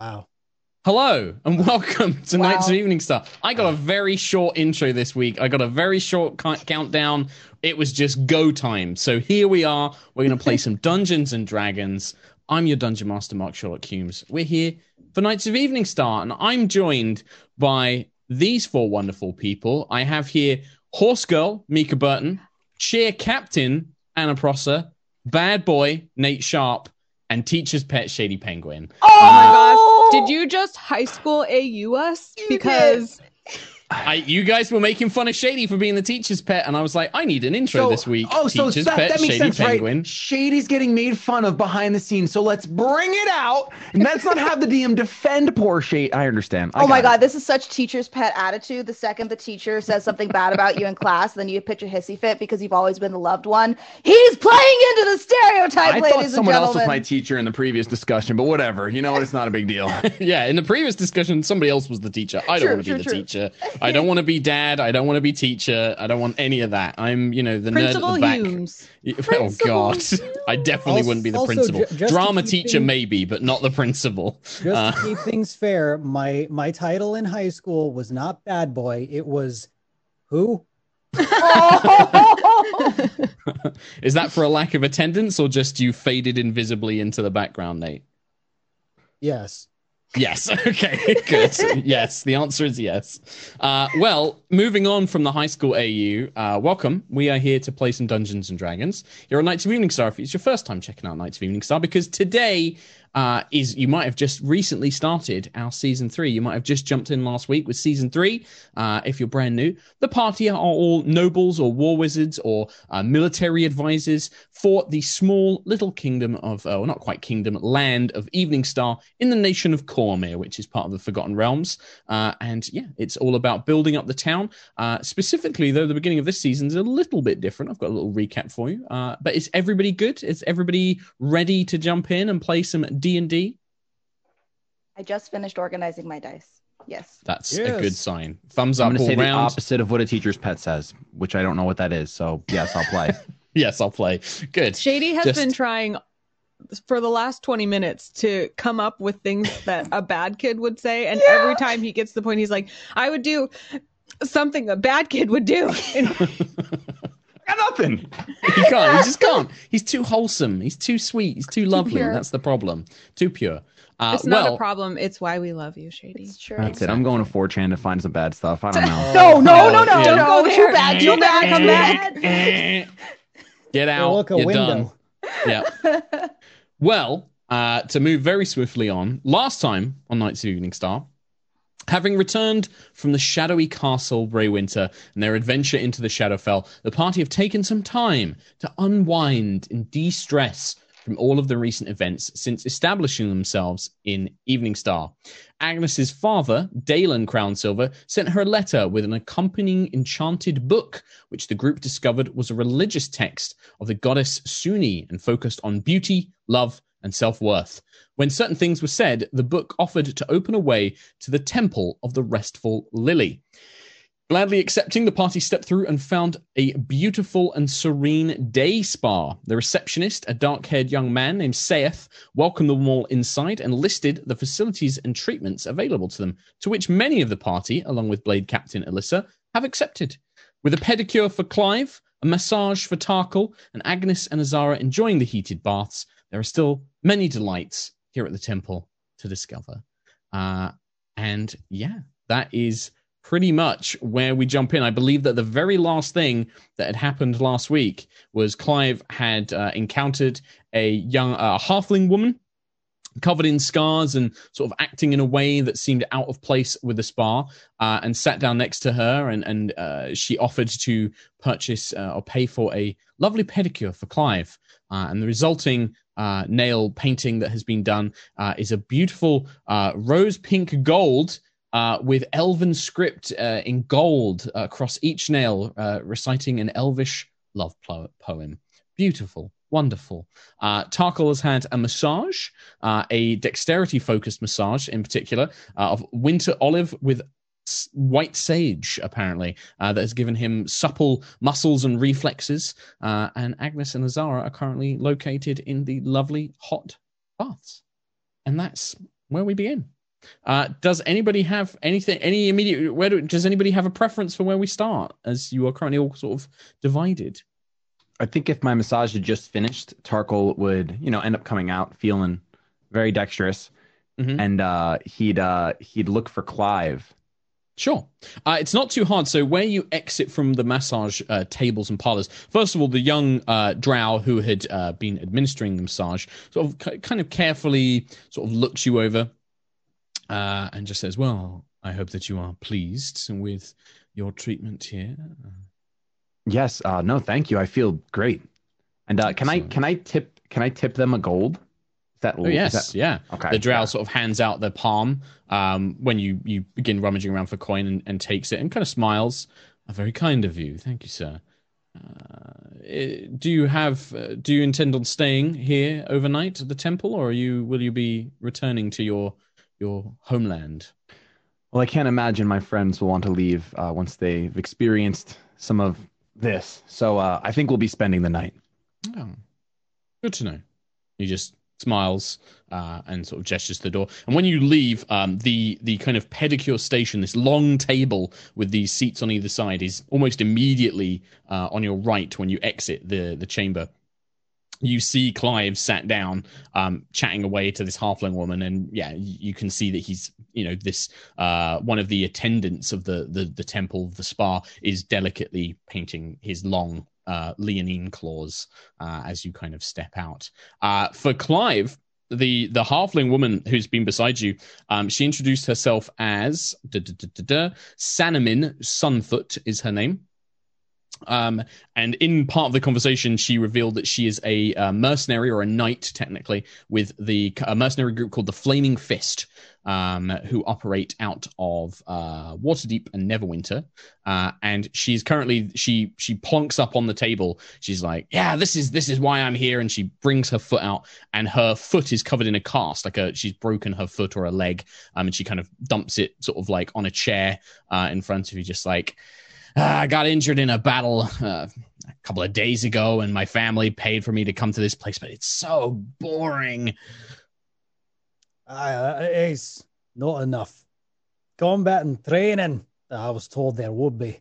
Wow. Hello and welcome to Wow. Knights of Evening Star. I got a very short intro this week. I got a very short countdown. It was just go time. So here we are. We're going to play some Dungeons and Dragons. I'm your Dungeon Master, Mark Sherlock Hulmes. We're here for Knights of Evening Star, and I'm joined by these four wonderful people. I have here Horse Girl, Mica Burton, Cheer Captain, Anna Prosser, Bad Boy, Nate Sharp, and Teacher's Pet, Shady Penguin. Oh my gosh. Did you just high school AU us? You Because I, you guys were making fun of Shady for being the teacher's pet, and I was like, I need an intro this week. Oh, so that, pet, that makes Shady sense, Penguin. right? Shady's getting made fun of behind the scenes, so let's bring it out. And let's not have the DM defend poor Shady. I understand. I Oh my got god, this is such teacher's pet attitude. The second the teacher says something bad about you in class, then you pitch a hissy fit because you've always been the loved one. He's playing into the stereotype, I ladies thought and someone else was my teacher in the previous discussion, but whatever. You know what? It's not a big deal. yeah, in the previous discussion, somebody else was the teacher. I don't True, want to be true, the true. teacher. I don't want to be dad. I don't want to be teacher. I don't want any of that. I'm, you know, the Principal nerd at the back. Hulmes. oh Principal God, Hulmes. I definitely Also- wouldn't be the principal. ju- Drama teacher, things- maybe, but not the principal. Just Uh, to keep things fair, my my title in high school was not bad boy. It was who? Oh! That for a lack of attendance, or just you faded invisibly into the background, Nate? Yes. Yes. Okay. Good. yes. The answer is yes. Uh, well, moving on from the high school AU, uh, welcome. We are here to play some Dungeons and Dragons. You're on Knights of Evening Star if it's your first time checking out Knights of Evening Star, because today uh, is you might have just recently started our season three. You might have just jumped in last week with season three. Uh, if you're brand new, the party are all nobles or war wizards or uh, military advisors for the small little kingdom of, oh, not quite kingdom, land of Evening Star in the nation of Cormyr, which is part of the Forgotten Realms. Uh, and yeah, it's all about building up the town. Uh, specifically, though, the beginning of this season is a little bit different. I've got a little recap for you. Uh, but is everybody good? Is everybody ready to jump in and play some D and D? I just finished organizing my dice. Yes. That's a good sign. Thumbs up. I'm up going to all say the opposite of what a teacher's pet says, which I don't know what that is. So, yes, I'll play. Yes, I'll play. Good. Shady has Just- been trying for the last 20 minutes to come up with things that a bad kid would say. And Yeah. every time he gets to the point, he's like, I would do something a bad kid would do. And I got nothing. he can't. He just can't. He's too wholesome. He's too sweet. He's too lovely. pure. That's the problem. Too pure. Uh, it's not well, a problem. It's why we love you, Shady. It's true. That's it. I'm going to 4chan to find some bad stuff. I don't know. No, no, no, no, Yeah. Don't go there. Too there. bad. You'll Too never bad. come too back. Get out. look a You're window. done. Yeah. Well, uh, to move very swiftly on, last time on Knights of Evening Star, having returned from the shadowy castle Braywinter and their adventure into the Shadowfell, the party have taken some time to unwind and de-stress from all of the recent events since establishing themselves in Evening Star. Agnis's father, Dalen Crownsilver, sent her a letter with an accompanying enchanted book, which the group discovered was a religious text of the goddess Sune and focused on beauty, love, and self worth. When certain things were said, the book offered to open a way to the temple of the restful Lily. Gladly accepting, the party stepped through and found a beautiful and serene day spa. The receptionist, a dark haired young man named Saeth, welcomed them all inside and listed the facilities and treatments available to them, to which many of the party, along with Blade Captain Alyssa, have accepted. With a pedicure for Clive, a massage for Tarkhal, and Agnis and Azara enjoying the heated baths, there are still many delights here at the temple to discover. Uh, and yeah, that is pretty much where we jump in. I believe that the very last thing that had happened last week was Clive had uh, encountered a young uh, halfling woman covered in scars and sort of acting in a way that seemed out of place with the spa uh, and sat down next to her and, and uh, she offered to purchase uh, or pay for a lovely pedicure for clive uh, and the resulting uh, nail painting that has been done uh, is a beautiful uh, rose pink gold uh, with elven script uh, in gold across each nail, reciting an elvish love poem. Beautiful, wonderful. Uh, Tarkhal has had a massage, a dexterity focused massage in particular, of winter olive with white sage, apparently, uh, that has given him supple muscles and reflexes. Uh, and Agnis and Azara are currently located in the lovely hot baths. And that's where we begin. Uh, does anybody have anything? Any immediate? Where do, does anybody have a preference for where we start? As you are currently all sort of divided. I think if my massage had just finished, Tarkhal would, you know, end up coming out feeling very dexterous, Mhm. and uh, he'd uh, he'd look for Clive. Sure. Uh, it's not too hard. So, where you exit from the massage uh, tables and parlors, first of all, the young uh, drow who had uh, been administering the massage sort of ki- kind of carefully sort of looks you over uh, and just says, Well, I hope that you are pleased with your treatment here. Yes. Uh, no, thank you. I feel great. And uh, can I can I tip can I tip them a gold? That Oh, yes. that- yeah. okay. The drow yeah. sort of hands out their palm um, when you, you begin rummaging around for coin and, and takes it and kind of smiles. "Ah, very kind of you. Thank you, sir. Uh, eh, do you have? Uh, do you intend on staying here overnight at the temple, or are you? Will you be returning to your your homeland? Well, I can't imagine my friends will want to leave uh, once they've experienced some of this. So uh, I think we'll be spending the night. Oh, good to know. He just smiles uh, and sort of gestures to the door. And when you leave, um, the the kind of pedicure station, this long table with these seats on either side, is almost immediately uh, on your right when you exit the the chamber. You see Clive sat down, um, chatting away to this halfling woman, and yeah, you can see that he's, you know, this uh, one of the attendants of the the, the temple, the spa, is delicately painting his long uh, leonine claws uh, as you kind of step out. Uh, for Clive, the the halfling woman who's been beside you, um, she introduced herself as Sanamin Sunfoot is her name. Um, and in part of the conversation, she revealed that she is a uh, mercenary or a knight, technically, with the a mercenary group called the Flaming Fist, um, who operate out of uh, Waterdeep and Neverwinter. Uh, and she's currently she she plonks up on the table. She's like, "Yeah, this is this is why I'm here." And she brings her foot out, and her foot is covered in a cast, like a she's broken her foot or a leg. Um, and she kind of dumps it sort of like on a chair uh, in front of you, just like. "Ah, I got injured in a battle uh, a couple of days ago, and my family paid for me to come to this place, but it's so boring. Uh, it's not enough. Combat and training. I was told there would be.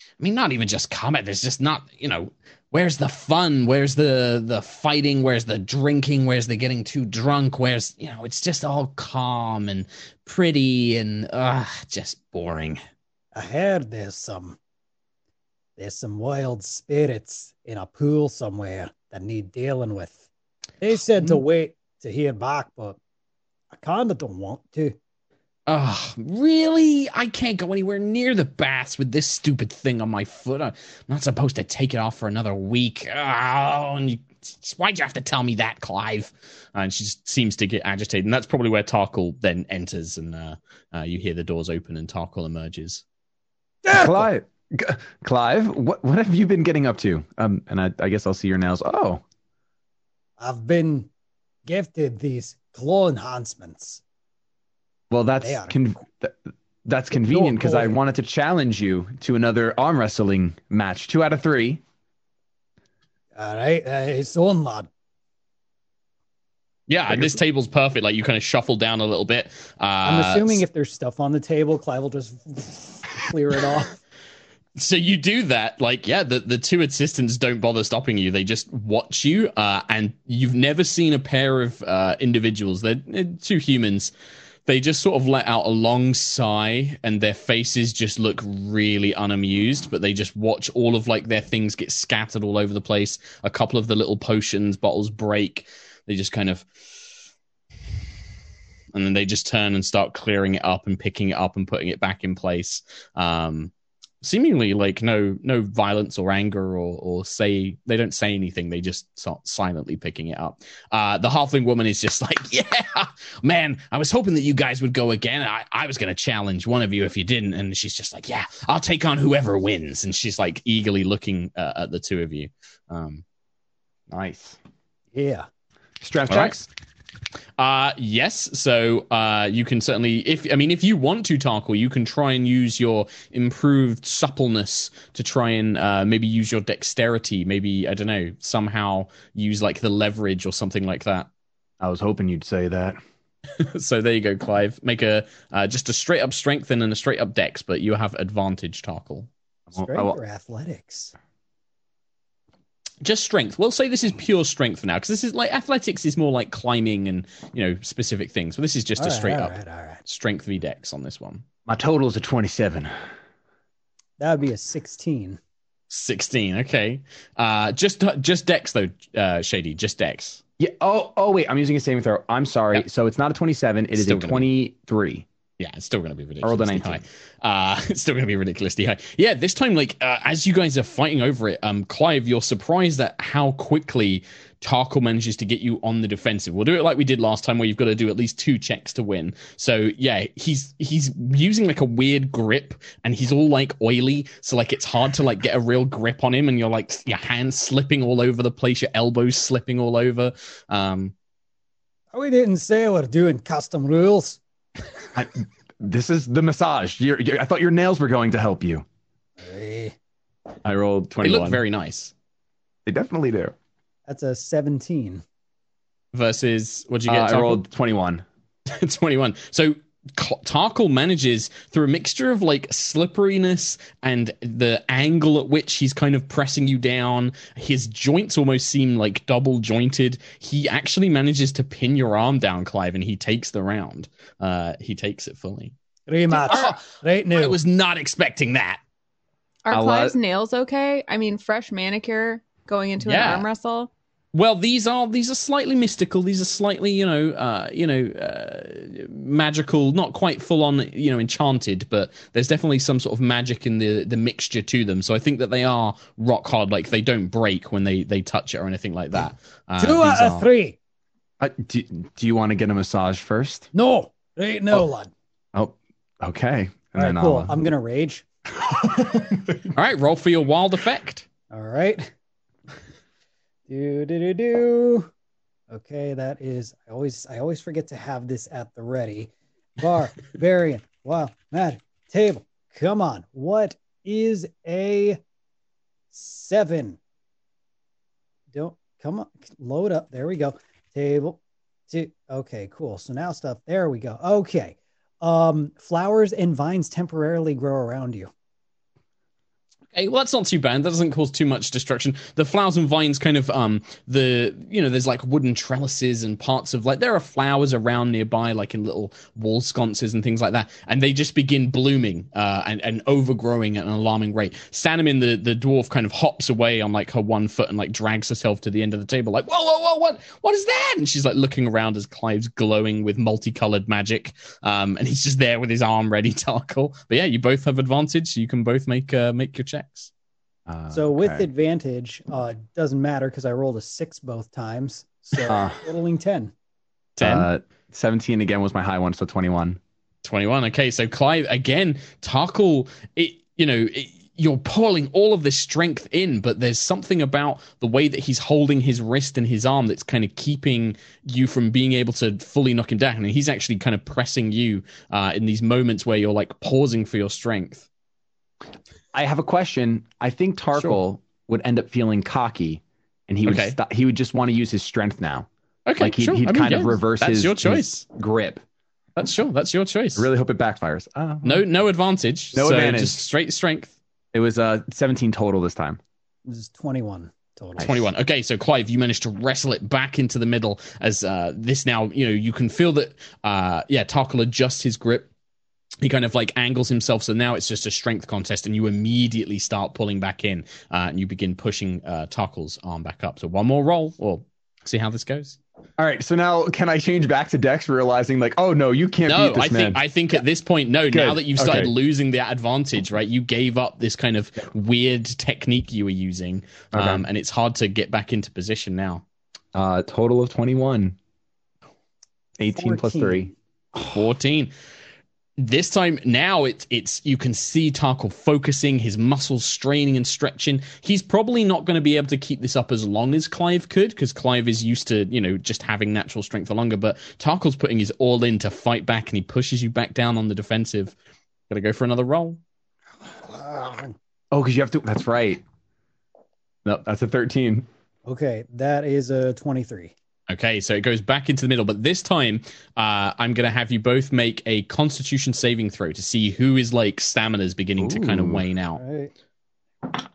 I mean, not even just combat. There's just not, you know, where's the fun? Where's the the fighting? Where's the drinking? Where's the getting too drunk? Where's you know, it's just all calm and pretty and uh just boring. I heard there's some there's some wild spirits in a pool somewhere that need dealing with. They said to wait to hear back, but I kinda don't want to. Oh, really? I can't go anywhere near the baths with this stupid thing on my foot. I'm not supposed to take it off for another week. Oh, and you, why'd you have to tell me that, Clive? And she just seems to get agitated. And that's probably where Tarkhal then enters, and uh, uh, you hear the doors open and Tarkhal emerges. Clive, G- Clive, what what have you been getting up to? Um, and I, I guess I'll see your nails. Oh, I've been gifted these claw enhancements. well, that's con- th- that's convenient because I wanted to challenge you to another arm wrestling match. Two out of three. All right, uh, it's on, lad. Yeah, this table's perfect. Like you kind of shuffle down a little bit. Uh, I'm assuming if there's stuff on the table, Clive will just clear it off. so you do that like yeah the, the two assistants don't bother stopping you. They just watch you uh, and you've never seen a pair of uh, individuals. They're, they're two humans. They just sort of let out a long sigh and their faces just look really unamused but they just watch all of like their things get scattered all over the place. A couple of the little potions bottles break. They just kind of and then they just turn and start clearing it up and picking it up and putting it back in place. Um seemingly like no no violence or anger or or say they don't say anything. They just start silently picking it up. Uh the halfling woman is just like yeah man i was hoping that you guys would go again. I i was gonna challenge one of you if you didn't. And she's just like yeah i'll take on whoever wins. And she's like eagerly looking uh, at the two of you. Um Nice. Yeah. All right. Uh yes. So uh you can certainly if I mean if you want to tackle, you can try and use your improved suppleness to try and uh maybe use your dexterity, maybe I don't know, somehow use like the leverage or something like that. I was hoping you'd say that. so there you go, Clive. Make a uh, just a straight up strength and then a straight up dex, but you have advantage, Tarkhal. I won't- I Strength or athletics? Just strength. We'll say this is pure strength for now, because this is like athletics is more like climbing and you know specific things. So this is just a All right, straight all up right, all right. strength v dex on this one. My total is a 27. That would be a 16. 16 okay uh just just dex though uh shady just dex Yeah. Oh, oh, wait. I'm using a saving throw. I'm sorry. Yep. So it's not a 27. It is Still a gonna 23. Yeah it's still gonna be I rolled a ridiculously 19. high uh it's still gonna be ridiculously high yeah this time like uh, as you guys are fighting over it um clive you're surprised at how quickly Tarkhal manages to get you on the defensive. We'll do it like we did last time, where you've got to do at least two checks to win. So yeah, he's he's using like a weird grip, and he's all like oily, so like it's hard to like get a real grip on him, and you're like your hands slipping all over the place, your elbows slipping all over. Um, We didn't say we're doing custom rules. I, this is the massage. You're, you I thought your nails were going to help you. Hey, I rolled 21. they look very nice. They definitely do. that's a 17. Versus what'd you Uh, get? I rolled 21. 21. So K- Tarkhal manages through a mixture of like slipperiness and the angle at which he's kind of pressing you down. His joints almost seem like double jointed. He actually manages to pin your arm down, Clive, and he takes the round. Uh, he takes it fully. Rematch. Ah, right now. I was not expecting that. Are I'll Clive's let- nails okay? I mean, fresh manicure going into Yeah. an arm wrestle. Well, these are these are slightly mystical. These are slightly, you know, uh, you know, uh, magical. Not quite full on, you know, enchanted, but there's definitely some sort of magic in the the mixture to them. So I think that they are rock hard. Like they don't break when they they touch it or anything like that. Uh, Two out of are- three. Uh, do, do you want to get a massage first? No, right now, Oh. lad. Oh, okay. All right, then cool. Uh, I'm gonna rage. All right, roll for your wild effect. All right. Do do do do. Okay, that is. I always I always forget to have this at the ready. Bar, variant, wow, magic, table. Come on. What is a seven? Don't come on. Load up. There we go. Table. Two. Okay, cool. So now stuff. There we go. Okay. Um, flowers and vines temporarily grow around you. Okay, well that's not too bad. That doesn't cause too much destruction. The flowers and vines kind of um the you know there's like wooden trellises and parts of like there are flowers around nearby like in little wall sconces and things like that, and they just begin blooming uh and, and overgrowing at an alarming rate. Sanamin the the dwarf kind of hops away on like her one foot and like drags herself to the end of the table like whoa whoa whoa what what is that? And she's like looking around as Clive's glowing with multicolored magic, um and he's just there with his arm ready to tackle. But yeah, you both have advantage, so you can both make uh make your checks. uh, So with okay. advantage, uh, doesn't matter because I rolled a six both times. So Uh. totaling ten. 10 Uh, 17 again was my high one, so 21. 21 okay so clive again tarkhal it you know it, you're pulling all of this strength in but there's something about the way that he's holding his wrist and his arm that's kind of keeping you from being able to fully knock him down and he's actually kind of pressing you uh, in these moments where you're like pausing for your strength I have a question. I think Tarkhal Sure. would end up feeling cocky and he would Okay. sto- he would just want to use his strength now. okay Like he'd, sure. he'd I mean, kind of yeah, reverse that's his, your his choice grip. that's sure that's your choice I really hope it backfires. Uh, no no advantage No so advantage. just straight strength It was uh 17 total this time. This is twenty-one total. 21 okay so clive you managed to wrestle it back into the middle as uh this now you know you can feel that uh yeah tarkhal adjusts his grip he kind of like angles himself so now it's just a strength contest and you immediately start pulling back in uh, and you begin pushing uh tarkhal's arm back up so one more roll or see how this goes All right, so now can I change back to Dex, realizing like, oh no, you can't no beat this i man. think i think at this point no now that you've started Okay. losing that advantage right you gave up this kind of weird technique you were using Okay. um and it's hard to get back into position now Uh, total of 21. 18 plus 14. 3. 14 this time now it's it's you can see Tarkhal focusing his muscles straining and stretching he's probably not going to be able to keep this up as long as Clive could because Clive is used to you know just having natural strength for longer but Tarkhal's putting his all in to fight back and he pushes you back down on the defensive gotta go for another roll Oh, because you have to. That's right. No, that's a 13. Okay, that is a twenty-three. Okay, so it goes back into the middle, but this time uh, I'm going to have you both make a Constitution saving throw to see who is like stamina's beginning to kind of wane out. All right.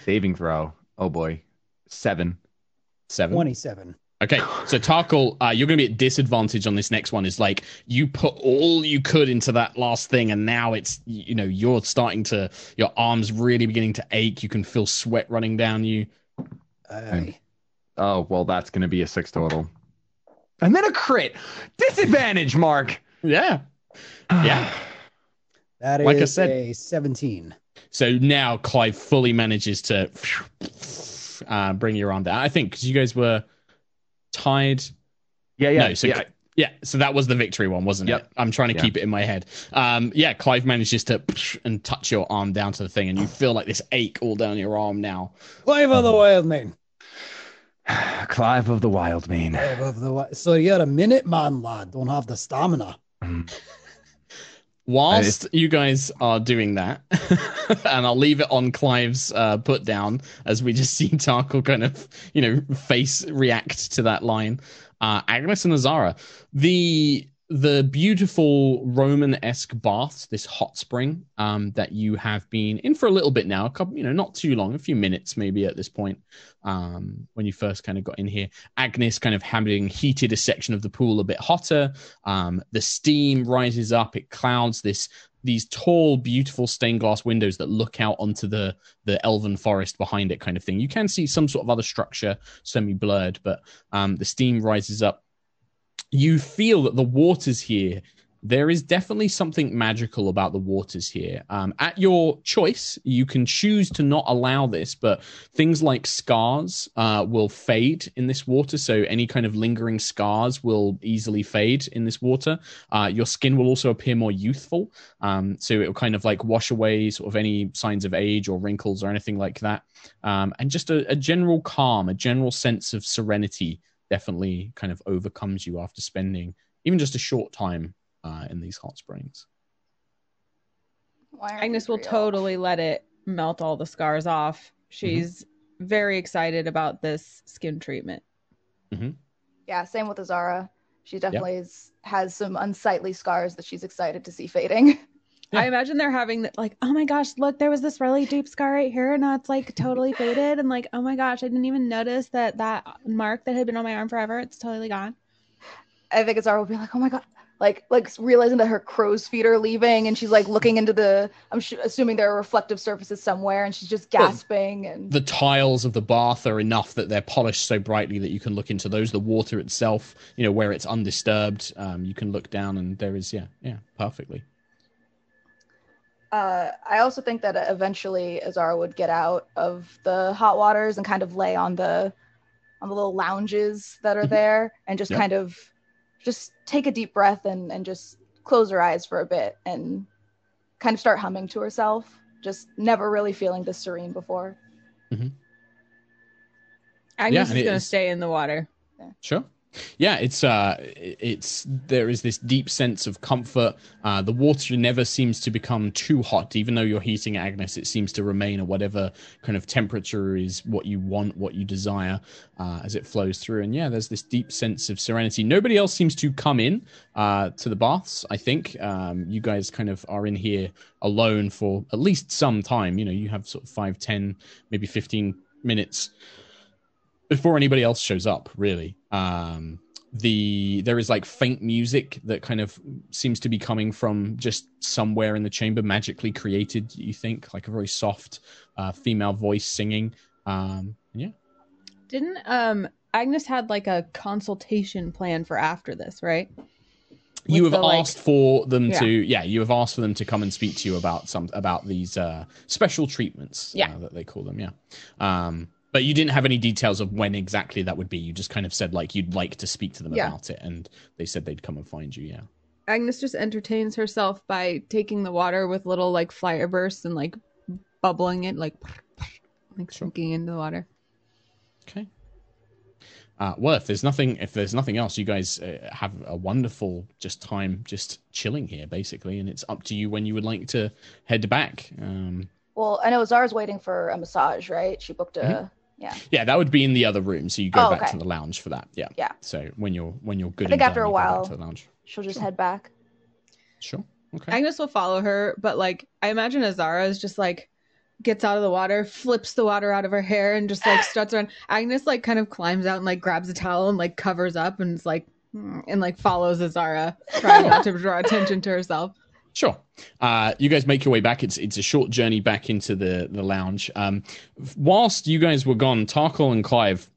Saving throw. Oh boy. Seven. Seven. 27. Okay, so Tarkhal, uh, you're going to be at disadvantage on this next one. Is like you put all you could into that last thing, and now it's you know you're starting to your arms really beginning to ache. You can feel sweat running down you. Aye. Oh well, that's gonna be a six total. And then a crit. Disadvantage, Mark. Yeah, yeah. That is Like I said- a 17. So now Clive fully manages to uh, bring your arm down. I think because you guys were tied. Yeah, yeah. no, so yeah. yeah, so that was the victory one, wasn't Yep. it? I'm trying to Yeah. keep it in my head. Um, yeah, Clive manages to and touch your arm down to the thing, and you feel like this ache all down your arm now. Clive of the Wild Man. Clive of the Wild Mane. Clive of the Wild. So you're a minute man, lad. Don't have the stamina. Whilst you guys are doing that, and I'll leave it on Clive's uh, put down as we just see Tarkhal kind of, you know, face react to that line. Uh, Agnis and Azara, the the beautiful Roman-esque baths, this hot spring um, that you have been in for a little bit now, a couple, you know, not too long, a few minutes maybe at this point. Um, when you first kind of got in here, Agnis kind of having heated a section of the pool a bit hotter. Um, the steam rises up; it clouds this these tall, beautiful stained glass windows that look out onto the the elven forest behind it, kind of thing. You can see some sort of other structure, semi blurred, but um, the steam rises up. You feel that the waters here. There is definitely something magical about the waters here. Um, at your choice, you can choose to not allow this, but things like scars uh, will fade in this water. So any kind of lingering scars will easily fade in this water. Uh, your skin will also appear more youthful. Um, so it will kind of like wash away sort of any signs of age or wrinkles or anything like that. Um, and just a, a general calm, a general sense of serenity definitely kind of overcomes you after spending even just a short time uh, in these hot springs. Why Agnis will real? totally let it melt all the scars off. She's very excited about this skin treatment. Yeah, same with Azara. She definitely is, has some unsightly scars that she's excited to see fading. Yeah. I imagine they're having that, like, oh my gosh, look, there was this really deep scar right here, and now it's like totally faded, and like, oh my gosh, I didn't even notice that that mark that had been on my arm forever, it's totally gone. I think Azara will be like, "Oh my god!" Like, like realizing that her crow's feet are leaving, and she's like looking into the. I'm sh- assuming there are reflective surfaces somewhere, and she's just Well, gasping. And The tiles of the bath are enough that they're polished so brightly that you can look into those. The water itself, you know, where it's undisturbed, um, you can look down and there is, yeah, yeah, perfectly. Uh, I also think that eventually Azara would get out of the hot waters and kind of lay on the on the little lounges that are Mhm. there, and just Yeah. kind of just take a deep breath and and just close her eyes for a bit and kind of start humming to herself. Just never really feeling this serene before. Agnis and is going to stay in the water. Sure. Yeah, it's uh, it's there is this deep sense of comfort. Uh, the water never seems to become too hot, even though you're heating Agnis. It seems to remain at whatever kind of temperature is what you want, what you desire, uh, as it flows through. And yeah, there's this deep sense of serenity. Nobody else seems to come in uh, to the baths. I think um, you guys kind of are in here alone for at least some time. You know, you have sort of five, ten, maybe fifteen minutes before anybody else shows up really um the there is like faint music that kind of seems to be coming from just somewhere in the chamber magically created you think like a very soft uh female voice singing um yeah Didn't um Agnis had like a consultation plan for after this, right? you have the, like- asked for them Yeah. to yeah you have asked for them to come and speak to you about some about these uh special treatments Yeah. uh, that they call them yeah um but you didn't have any details of when exactly that would be you just kind of said like you'd like to speak to them Yeah. about it and they said they'd come and find you yeah Agnis just entertains herself by taking the water with little like fire bursts and like bubbling it, like like Sure. sinking into the water. Okay. Uh, well, if there's nothing, if there's nothing else, you guys uh, have a wonderful just time, just chilling here, basically, and it's up to you when you would like to head back. Um, Well, I know Zara's waiting for a massage, right? She booked a Yeah. Yeah, that would be in the other room. So you go Oh, back okay. to the lounge for that. Yeah. Yeah. So when you're when you're good, I think and after done, a you go back while- to the lounge. She'll just Sure. head back. Sure. Okay. Agnis will follow her, but like I imagine Azara is just like gets out of the water, flips the water out of her hair, and just like struts around. Agnis like kind of climbs out and like grabs a towel and like covers up and is like and like follows Azara, trying not to draw attention to herself. Sure. Uh, you guys make your way back. It's it's a short journey back into the the lounge. Um, whilst you guys were gone, Tarkhal and Clive,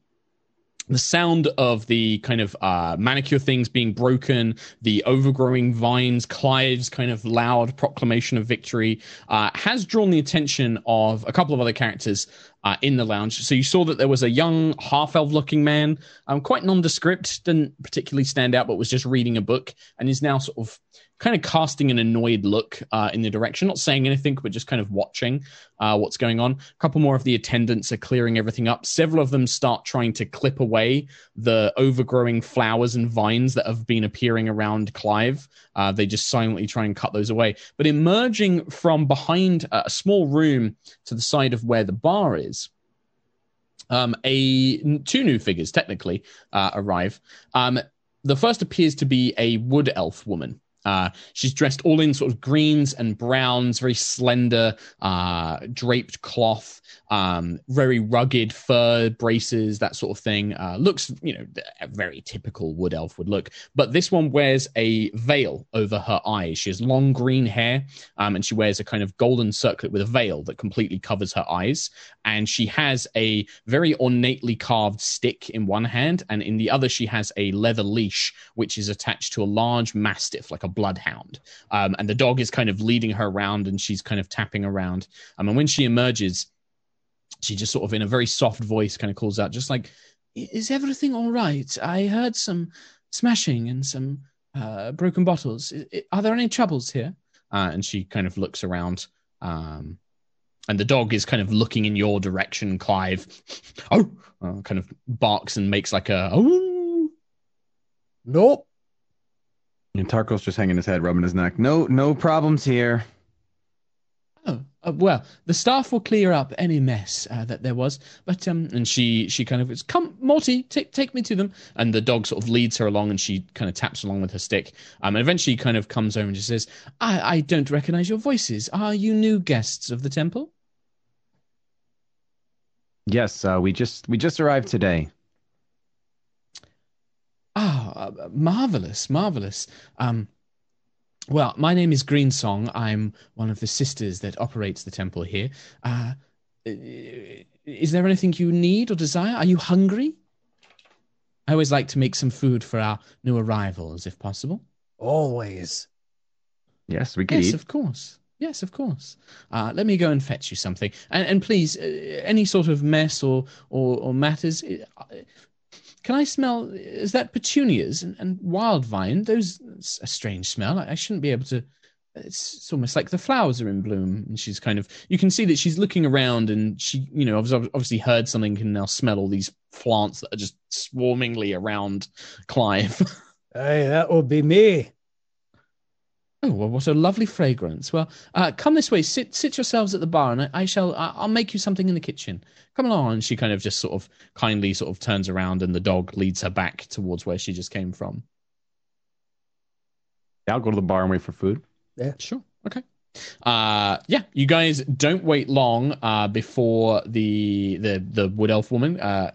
the sound of the kind of uh, manicure things being broken, the overgrowing vines, Clive's kind of loud proclamation of victory, uh, has drawn the attention of a couple of other characters uh, in the lounge. So you saw that there was a young half elf looking man, um, quite nondescript, didn't particularly stand out, but was just reading a book and is now sort of kind of casting an annoyed look uh, in the direction, not saying anything, but just kind of watching uh, what's going on. A couple more of the attendants are clearing everything up. Several of them start trying to clip away the overgrowing flowers and vines that have been appearing around Clive. Uh, they just silently try and cut those away. But emerging from behind a small room to the side of where the bar is, um, a two new figures technically uh, arrive. Um, the first appears to be a wood elf woman. Uh, she's dressed all in sort of greens and browns, very slender, uh, draped cloth, um, very rugged fur braces, that sort of thing. Uh, looks, you know, a very typical wood elf would look. But this one wears a veil over her eyes. She has long green hair, um, and she wears a kind of golden circlet with a veil that completely covers her eyes. And she has a very ornately carved stick in one hand, and in the other, she has a leather leash, which is attached to a large mastiff, like a bloodhound. Um, and the dog is kind of leading her around, and she's kind of tapping around. Um, and when she emerges, she just sort of, in a very soft voice, kind of calls out, just like, "Is everything all right? I heard some smashing and some uh, broken bottles. Are there any troubles here?" Uh, and she kind of looks around. Um, and the dog is kind of looking in your direction, Clive. Oh, uh, kind of barks and makes like a oh. Nope. And Tarkhal's just hanging his head, rubbing his neck. No, no problems here. Oh, uh, well, the staff will clear up any mess uh, that there was. But um, and she she kind of is, come, Morty, take take me to them. And the dog sort of leads her along, and she kind of taps along with her stick. Um, and eventually kind of comes over and just says, "I I don't recognize your voices. Are you new guests of the temple?" Yes, uh, we just we just arrived today. Ah, uh, marvelous, marvelous. Um, well, my name is Greensong. I'm one of the sisters that operates the temple here. Uh, is there anything you need or desire? Are you hungry? I always like to make some food for our new arrivals, if possible. Always. Yes, we could Yes, eat. of course. Yes, of course. Uh, let me go and fetch you something, and and please, uh, any sort of mess or or, or matters. Can I smell? Is that petunias and, and wild vine? Those a strange smell. I, I shouldn't be able to. It's, it's almost like the flowers are in bloom, and she's kind of. You can see that she's looking around, and she, you know, obviously heard something, can now smell all these plants that are just swarmingly around Clive. Hey, that would be me. Oh, well, what a lovely fragrance. Well, uh, come this way. Sit, sit yourselves at the bar, and I, I shall. I, I'll make you something in the kitchen. Come along. And she kind of just sort of kindly sort of turns around, and the dog leads her back towards where she just came from. Yeah, I'll go to the bar and wait for food. Yeah, sure. Okay. Uh, yeah, you guys don't wait long uh, before the the the wood elf woman uh,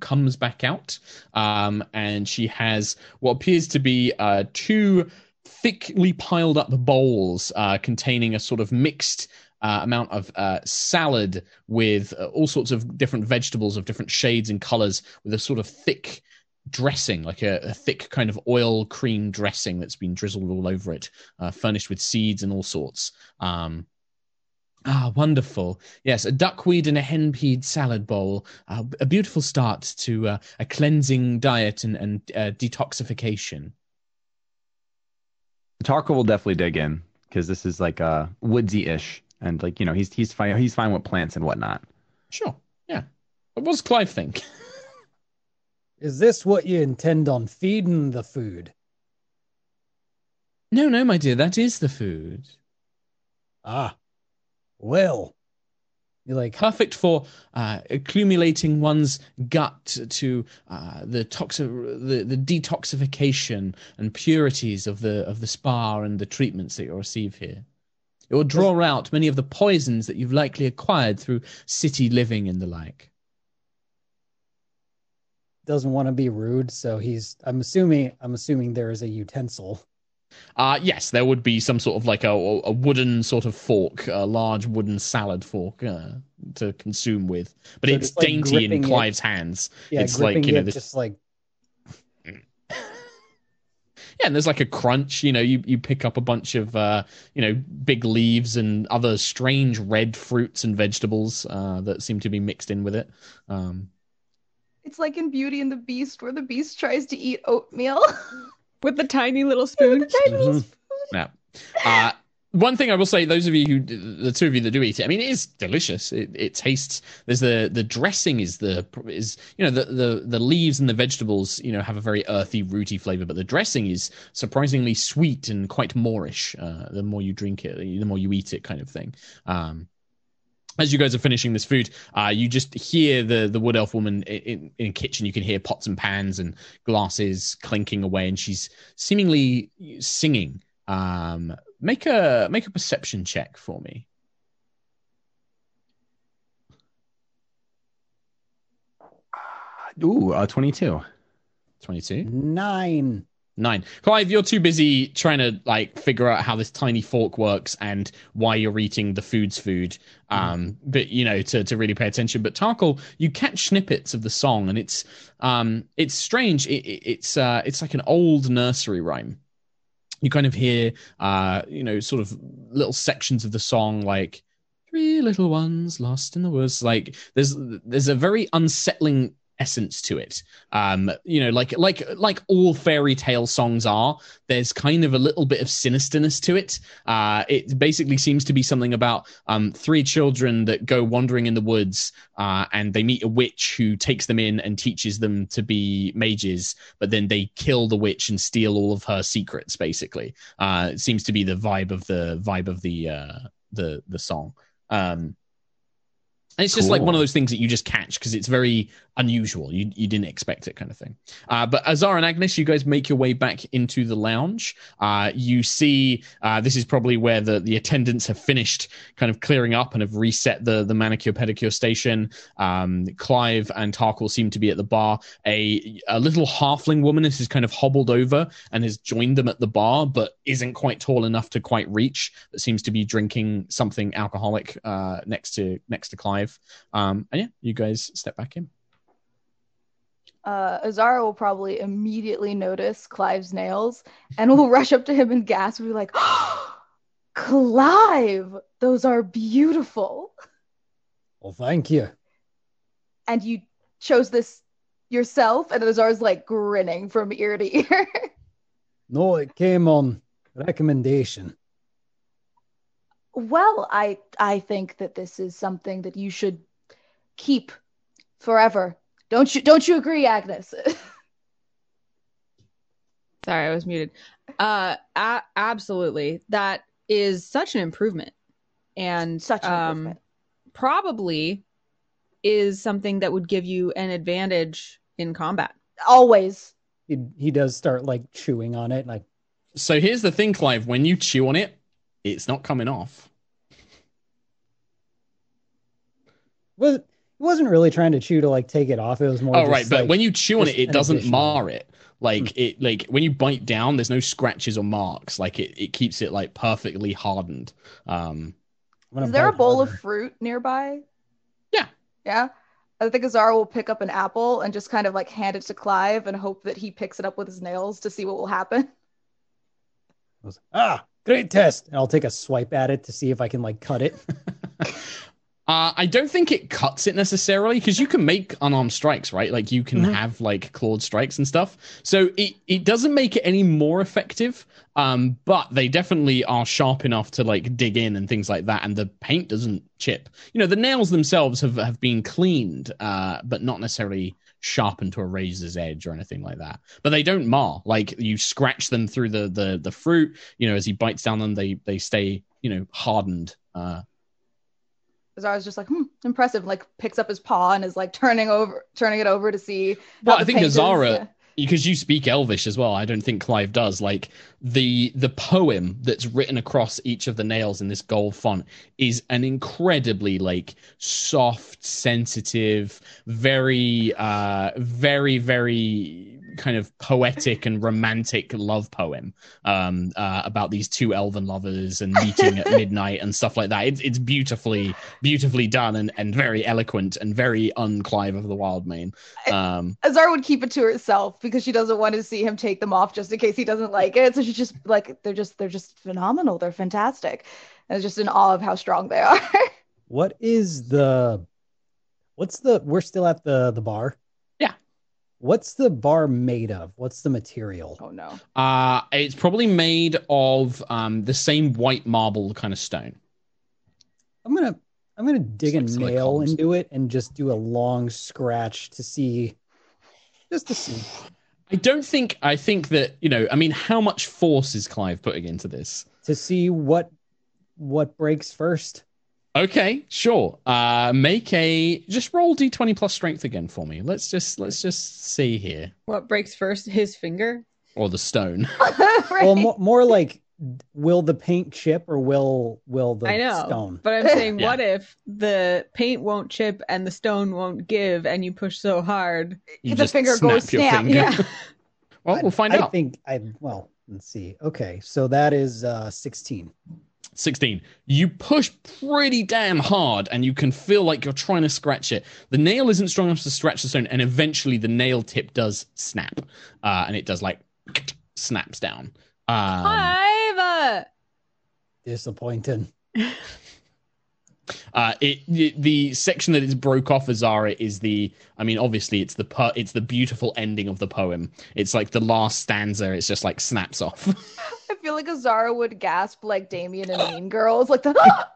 comes back out, um, and she has what appears to be uh, two thickly piled up bowls uh, containing a sort of mixed uh, amount of uh, salad with uh, all sorts of different vegetables of different shades and colors, with a sort of thick dressing, like a, a thick kind of oil cream dressing that's been drizzled all over it, uh, furnished with seeds and all sorts. Um, Ah, wonderful. Yes, a duckweed and a henpeed salad bowl. Uh, a beautiful start to uh, a cleansing diet and, and uh, detoxification. Tarkhal will definitely dig in because this is like uh woodsy-ish, and like you know he's he's fine he's fine with plants and whatnot. Sure. Yeah. What does Clive think? Is this what you intend on feeding the food? No, no, my dear, that is the food. Ah, well, You're like, perfect for uh, accumulating one's gut to uh, the toxi- the, the detoxification and purities of the of the spa and the treatments that you'll receive here. It will draw out many of the poisons that you've likely acquired through city living and the like. doesn't want to be rude, so he's. I'm assuming. I'm assuming there is a utensil. Uh, yes, there would be some sort of like a, a wooden sort of fork, a large wooden salad fork uh, to consume with, but So it's just, like, dainty in gripping it. Clive's hands. Yeah, It's like, you know, it this- just like Yeah, and there's like a crunch. You know, you you pick up a bunch of uh, you know big leaves and other strange red fruits and vegetables uh, that seem to be mixed in with it. Um, It's like in Beauty and the Beast, where the beast tries to eat oatmeal. With the tiny little spoon. With the tiny little Mhm. spoon. Yeah. Uh, one thing I will say, those of you who, the two of you that do eat it, I mean, it is delicious. It, it tastes. There's the the dressing is the is you know the the the leaves and the vegetables you know have a very earthy, rooty flavor, but the dressing is surprisingly sweet and quite Moorish. Uh, the more you drink it, the more you eat it, kind of thing. Um, as you guys are finishing this food, uh, you just hear the the wood elf woman in, in, in the kitchen. You can hear pots and pans and glasses clinking away, and she's seemingly singing. Um, make a make a perception check for me. Ooh, uh, 22. Twenty two. nine. Nine. Clive, you're too busy trying to like figure out how this tiny fork works and why you're eating the food's food. Um, but you know, to, to really pay attention. But Tarkhal, you catch snippets of the song and it's um it's strange. It, it, it's uh it's like an old nursery rhyme. You kind of hear uh, you know, sort of little sections of the song like three little ones lost in the woods. Like there's there's a very unsettling essence to it. Um you know like like like all fairy tale songs are there's kind of a little bit of sinisterness to it. Uh it basically seems to be something about um three children that go wandering in the woods uh and they meet a witch who takes them in and teaches them to be mages but then they kill the witch and steal all of her secrets basically. Uh it seems to be the vibe of the vibe of the uh the the song. Um and it's just like one of those things that you just catch because it's very unusual. You you didn't expect it, kind of thing. Uh, but Azar and Agnis, you guys make your way back into the lounge. Uh, you see, uh, this is probably where the, the attendants have finished, kind of clearing up and have reset the the manicure pedicure station. Um, Clive and Tarkhal seem to be at the bar. A a little halfling woman has kind of hobbled over and has joined them at the bar, but isn't quite tall enough to quite reach. But seems to be drinking something alcoholic uh, next to next to Clive. Um, and yeah, you guys step back in. Uh, Azara will probably immediately notice Clive's nails and will rush up to him and gasp and be like, Clive, those are beautiful. Well, thank you. And you chose this yourself? And Azara's like grinning from ear to ear. No, it came on recommendation. well, I I think that this is something that you should keep forever. Don't you don't you agree, Agnis? Sorry, I was muted. Uh, a- absolutely. That is such an improvement, and Such an um, improvement. probably is something that would give you an advantage in combat. Always. He he does start like chewing on it, like So here's the thing, Clive. When you chew on it, it's not coming off. was he wasn't really trying to chew to like take it off. It was more. Oh just, right, but like- when you chew on it, it doesn't additional- mar it. Like it, like when you bite down, there's no scratches or marks. Like it, it keeps it like perfectly hardened. Um, Is there a bite bowl of fruit nearby? Yeah. Yeah. I think Azara will pick up an apple and just kind of like hand it to Clive and hope that he picks it up with his nails to see what will happen. Ah, great test. And I'll take a swipe at it to see if I can like cut it. Uh, I don't think it cuts it necessarily because you can make unarmed strikes, right? Like you can Mhm. have like clawed strikes and stuff. So it, it doesn't make it any more effective. Um, but they definitely are sharp enough to like dig in and things like that. And the paint doesn't chip. You know, the nails themselves have, have been cleaned, uh, but not necessarily sharpened to a razor's edge or anything like that. But they don't mar. Like you scratch them through the the the fruit. You know, as he bites down them, they they stay you know hardened. Uh, Azara's just like, hmm, impressive. Like picks up his paw and is like turning over, turning it over to see. Well, I think. Azara- Yeah. because you speak Elvish as well. I don't think Clive does. Like the the poem that's written across each of the nails in this gold font is an incredibly like soft, sensitive, very uh very very kind of poetic and romantic love poem um uh, about these two elven lovers and meeting at midnight and stuff like that. It's it's beautifully beautifully done and and very eloquent and very un-Clive of the Wildmane. Um Azar would keep it to herself because she doesn't want to see him take them off just in case he doesn't like it. So she's just like, they're just, they're just phenomenal. They're fantastic. And just in awe of how strong they are. What is the what's the we're still at the the bar? Yeah. What's the bar made of? What's the material? oh no. Uh, it's probably made of um, the same white marble kind of stone. I'm gonna I'm gonna dig a like nail columns. into it and just do a long scratch to see just to see. I don't think. I think that you know. I mean, how much force is Clive putting into this? to see what what breaks first. Okay, sure. Uh, make a just roll d20 plus strength again for me. Let's just let's just see here, What breaks first? His finger. or the stone. right. Well, mo- more like will the paint chip or will will the I know, stone? but I'm saying, Yeah. what if the paint won't chip and the stone won't give, and you push so hard? You the just finger snap goes snap. finger. Yeah. Well, we'll find I out. I think I well, let's see. Okay, so that is uh 16. 16. You push pretty damn hard and you can feel like you're trying to scratch it. The nail isn't strong enough to scratch the stone, and eventually the nail tip does snap. Uh, and it does like snaps down. Um, Clive! Disappointing. uh, it, it the section that is broke off Azara is the I mean obviously it's the po- it's the beautiful ending of the poem. It's like the last stanza. It's just like snaps off. I feel like Azara would gasp like Damian and Mean Girls, like the.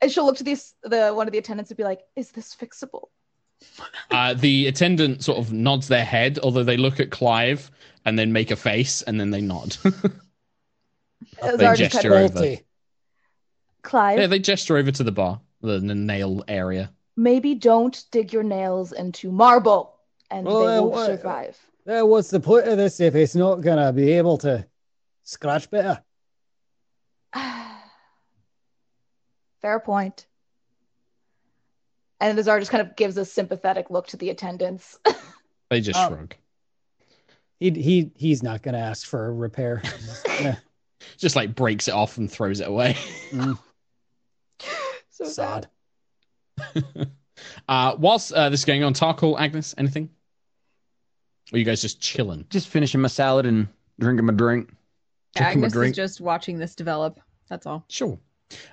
and she'll look to these the one of the attendants and be like, "Is this fixable?" uh, the attendant sort of nods their head, although they look at Clive and then make a face and then they nod. Azara just gesture over. of, Faulty. Clive, yeah, they gesture over to the bar, the, the nail area. maybe don't dig your nails into marble, and Well, they uh, won't survive. Uh, what's the point of this if it's not gonna be able to scratch better? Fair point. And Azar just kind of gives a sympathetic look to the attendants. They just Oh. shrug. He he he's not gonna ask for a repair. Just like breaks it off and throws it away. Mm, so sad. sod. uh, whilst uh, this is going on, Tarkhal, Agnis, anything? Or you guys just chilling? Just finishing my salad and drinking my drink. Checking my Agnis is just watching this develop. That's all. Sure.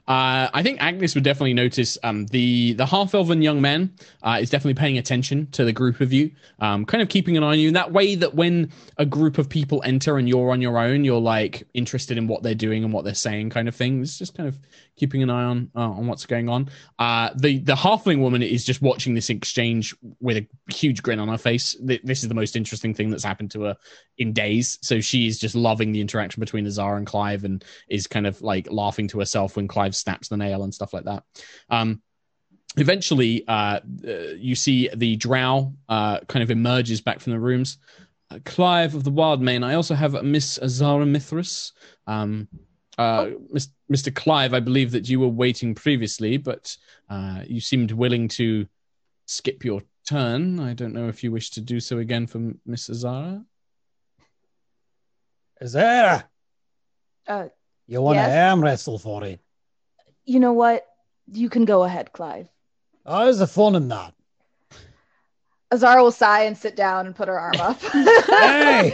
Uh, I think Agnis would definitely notice um, the the half elven young man uh, is definitely paying attention to the group of you, um, kind of keeping an eye on you in that way that when a group of people enter and you're on your own, you're like interested in what they're doing and what they're saying, kind of thing. It's just kind of keeping an eye on uh, on what's going on. Uh, the the halfling woman is just watching this exchange with a huge grin on her face. Th- This is the most interesting thing that's happened to her in days. So she's just loving the interaction between Azar and Clive and is kind of like laughing to herself when Clive snaps the nail and stuff like that. Um, eventually, uh, uh, you see the drow uh, kind of emerges back from the rooms. Uh, Clive of the Wild Mane. I also have Miss Azara Mithras. Um, uh, Mis- Mr. Clive, I believe that you were waiting previously, but uh, you seemed willing to skip your turn. I don't know if you wish to do so again for Miss Azara. Azara. Uh, You want to Yes? arm wrestle for it? You know what? You can go ahead, Clive. Oh, there's the fun in that. Azara will sigh and sit down and put her arm up. hey!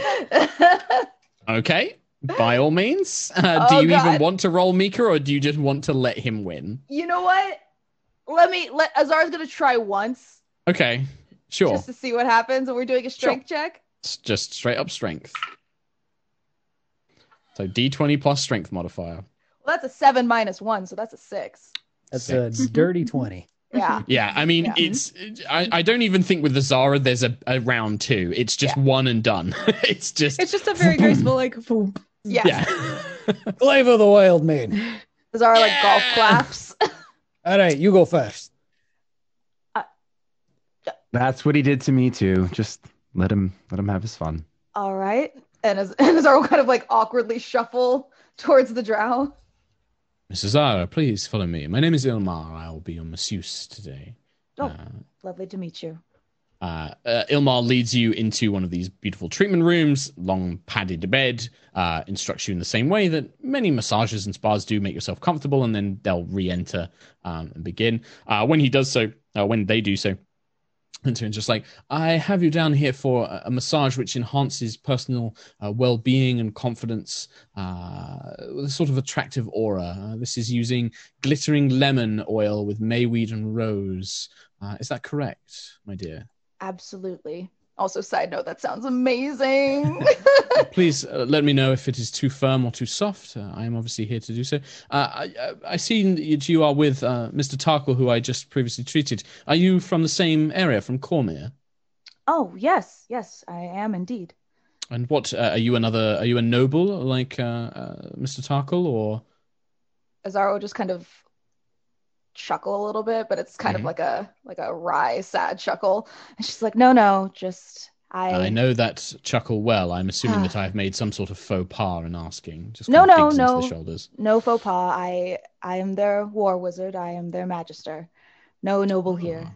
Okay, by all means. Uh, Oh, do you even want to roll Mica, or do you just want to let him win? you know what? Let me let Azara's gonna try once Okay, sure. just to see what happens, and we're doing a strength check. It's just straight up strength. So D20 plus strength modifier. Well, that's a seven minus one, so that's a six. That's Six. a dirty 20. Yeah. Yeah, I mean, Yeah. it's. I, I don't even think with the Zara there's a, a round two. It's just one and done. it's just. It's just a very graceful, like, boom. Yeah. yeah. Flavor of the wild man. Zara like golf claps. All right, you go first. Uh, that's what he did to me too. Just let him let him have his fun. All right. And as and Azara will kind of like awkwardly shuffle towards the drow. Mrs. Zara, please follow me. My name is Ilmar. I will be your masseuse today. Oh. Uh, Lovely to meet you. uh, uh, Ilmar leads you into one of these beautiful treatment rooms, long padded bed, uh, instructs you in the same way that many massages and spas do make yourself comfortable, and then they'll re enter um, and begin. Uh, when he does so, uh, when they do so, and just like, I have you down here for a, massage which enhances personal uh, well being and confidence uh, sort of attractive aura. Uh, this is using glittering lemon oil with mayweed and rose. Uh, is that correct, my dear? Absolutely. Also, side note, that sounds amazing. Please uh, let me know if it is too firm or too soft. Uh, I am obviously here to do so. Uh, I, I, I see that you are with uh, Mr. Tarkhal, who I just previously treated. Are you from the same area, from Cormier? oh, yes, yes, I am indeed. And what uh, are you? Another? Are you a noble like uh, uh, Mr. Tarkhal, or Azara just kind of chuckle a little bit, but it's kind Mhm. of like a like a wry, sad chuckle. And she's like, "No, no, just I." I know that chuckle well. I'm assuming Ah. that I've made some sort of faux pas in asking. Just No, no, no. the shoulders. No faux pas. I I am their war wizard. I am their magister. No noble here.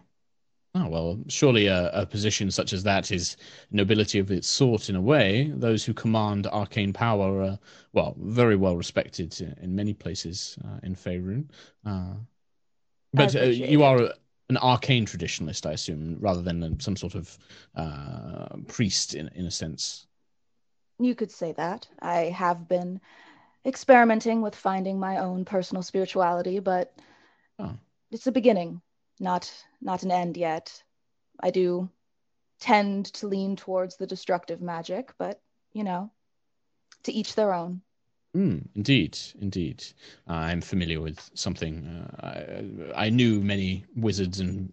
Oh, well, surely a, a position such as that is nobility of its sort in a way. Those who command arcane power are, well, very well respected in, in many places uh, in Faerun. Uh, but uh, you are an arcane traditionalist, I assume, rather than some sort of uh, priest in, in a sense. You could say that. I have been experimenting with finding my own personal spirituality, but Oh. it's a beginning, not not an end yet. I do tend to lean towards the destructive magic, but you know, to each their own. Mm, indeed, indeed. Uh, I'm familiar with something. Uh, I, I knew many wizards and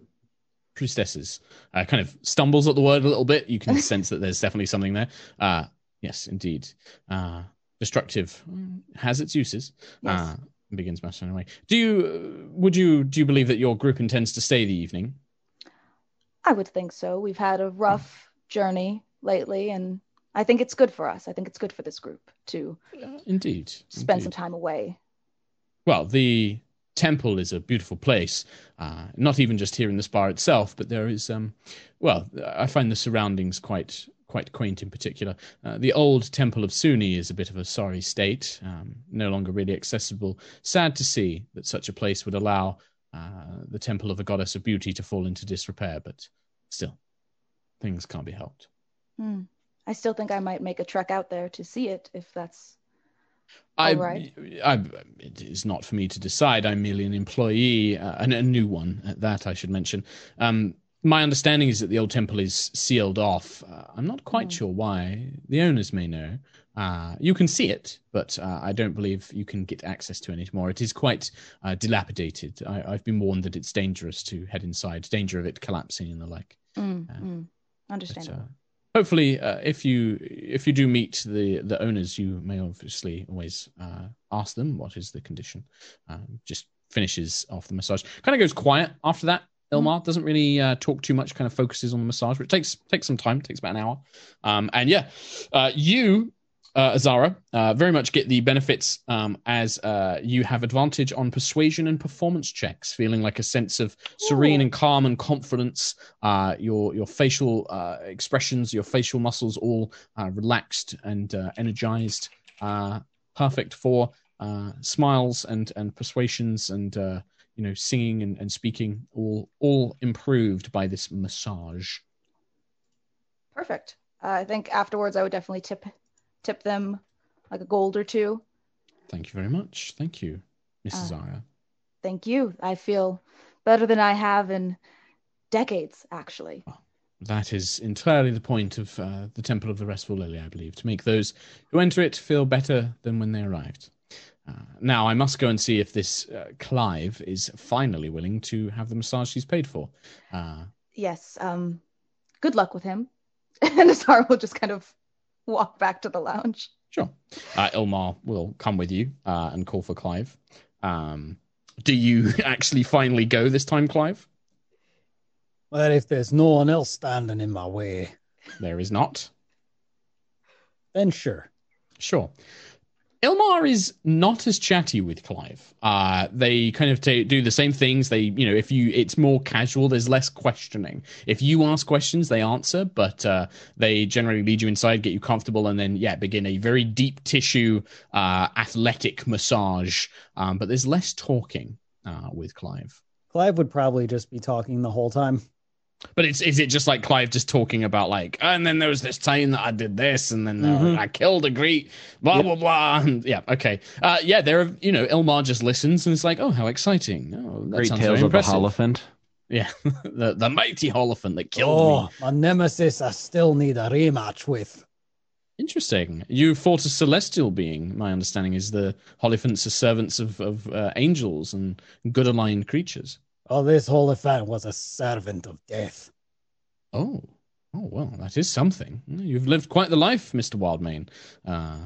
priestesses. Uh, kind of stumbles at the word a little bit. You can sense that there's definitely something there. Uh, yes, indeed. Uh, destructive mm, has its uses. Yes. Uh, begins much anyway. Do you? Would you? Do you believe that your group intends to stay the evening? I would think so. We've had a rough journey lately, and I think it's good for us. I think it's good for this group to indeed. spend indeed. some time away. Well, the temple is a beautiful place. Uh, not even just here in the spa itself, but there is, um, well, I find the surroundings quite quite quaint. In particular, uh, the old temple of Sune is a bit of a sorry state, um, no longer really accessible. Sad to see that such a place would allow uh, the temple of the goddess of beauty to fall into disrepair, but still, things can't be helped. Hmm. I still think I might make a trek out there to see it if that's I, right. I, it is not for me to decide. I'm merely an employee, uh, and a new one at that, I should mention. Um, my understanding is that the old temple is sealed off. Uh, I'm not quite Hmm. sure why. The owners may know. Uh, you can see it, but uh, I don't believe you can get access to it anymore. It is quite uh, dilapidated. I, I've been warned that it's dangerous to head inside, danger of it collapsing and the like. Mm, mm. But, understandable. uh, hopefully, uh, if you if you do meet the the owners, you may obviously always uh, ask them what is the condition. Um, just finishes off the massage. Kind of goes quiet after that. Ilmar doesn't really uh, talk too much. Kind of focuses on the massage, but it takes takes some time. Takes about an hour. Um, and yeah, uh, you. Uh, uh, very much get the benefits um, as uh, you have advantage on persuasion and performance checks, feeling like a sense of serene Ooh. and calm and confidence uh, your your facial uh, expressions, your facial muscles, all uh, relaxed and energized, perfect for smiles and and persuasions and you know singing and, and speaking, all all improved by this massage. Perfect. I think afterwards I would definitely tip tip them like a gold or two. Thank you very much. Thank you, Mrs. Uh, Zara. Thank you. I feel better than I have in decades, actually. That is entirely the point of uh, the Temple of the Restful Lily, I believe, to make those who enter it feel better than when they arrived. Uh, now, I must go and see if this uh, Clive is finally willing to have the massage she's paid for. Uh, Yes. Um, good luck with him. And Azar will just kind of walk back to the lounge. sure. Uh, Ilmar will come with you uh, and call for Clive. Um, do you actually finally go this time, Clive? Well, if there's no one else standing in my way, There is not. then sure. Sure. Ilmar is not as chatty with Clive. Uh, they kind of ta do the same things. They, you know, if you, it's more casual. There's less questioning. If you ask questions, they answer, but uh, they generally lead you inside, get you comfortable, and then yeah, begin a very deep tissue, uh, athletic massage. Um, but there's less talking uh, with Clive. Clive would probably just be talking the whole time. But it's is it just like Clive just talking about like, and then there was this time that I did this, and then uh, Mhm. I killed a Greek, blah Yep. blah blah. And, yeah, okay, uh, yeah. There, are you know, Ilmar just listens and it's like, oh, how exciting! Oh, that Great sounds tales very of the. Hollyphant. Yeah, the the mighty Hollyphant that killed oh, me. my nemesis, I still need a rematch with. Interesting. You fought a celestial being. My understanding is the Hollyphants are servants of of uh, angels and good aligned creatures. Oh, this Hollyphant was a servant of death. Oh, oh well, that is something. You've lived quite the life, Mister Wildmane. Uh,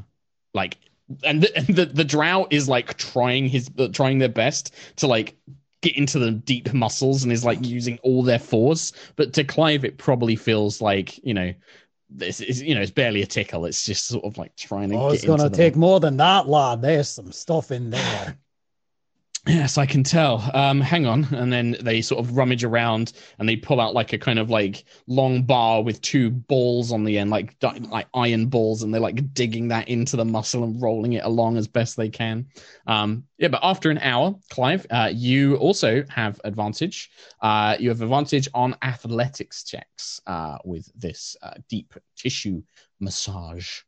like, and the, and the the Drow is like trying his uh, trying their best to like get into the deep muscles and is like using all their force. But to Clive, it probably feels like you know. This is, you know, it's barely a tickle. It's just sort of like trying to. Oh, it's gonna them. take more than that, lad. There's some stuff in there. Yes, I can tell. Um, hang on. And then they sort of rummage around and they pull out like a kind of like long bar with two balls on the end, like like iron balls, and they're like digging that into the muscle and rolling it along as best they can. Um, yeah, but after an hour, Clive, uh, you also have advantage. Uh, you have advantage on athletics checks uh, with this uh, deep tissue massage.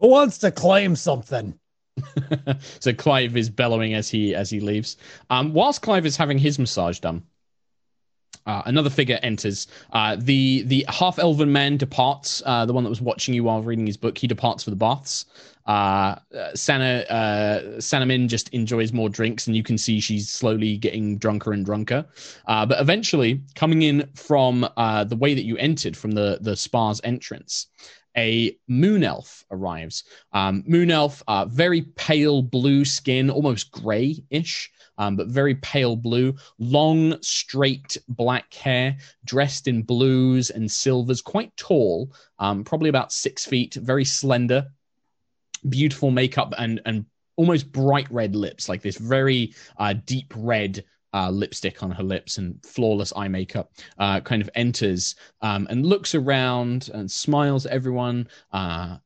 Who wants to claim something? so Clive is bellowing as he as he leaves. Um, whilst Clive is having his massage done, uh, another figure enters. Uh, the the half elven man departs. Uh, the one that was watching you while reading his book, he departs for the baths. Uh, uh, Sana uh, Sanamin just enjoys more drinks, and you can see she's slowly getting drunker and drunker. Uh, but eventually, coming in from uh, the way that you entered from the the spa's entrance, a moon elf arrives. Um, moon elf, uh, very pale blue skin, almost gray-ish, um, but very pale blue. Long, straight black hair, dressed in blues and silvers. Quite tall, um, probably about six feet. Very slender. Beautiful makeup and and almost bright red lips, like this very uh, deep red. Uh, lipstick on her lips and flawless eye makeup uh, kind of enters um, and looks around and smiles at everyone uh,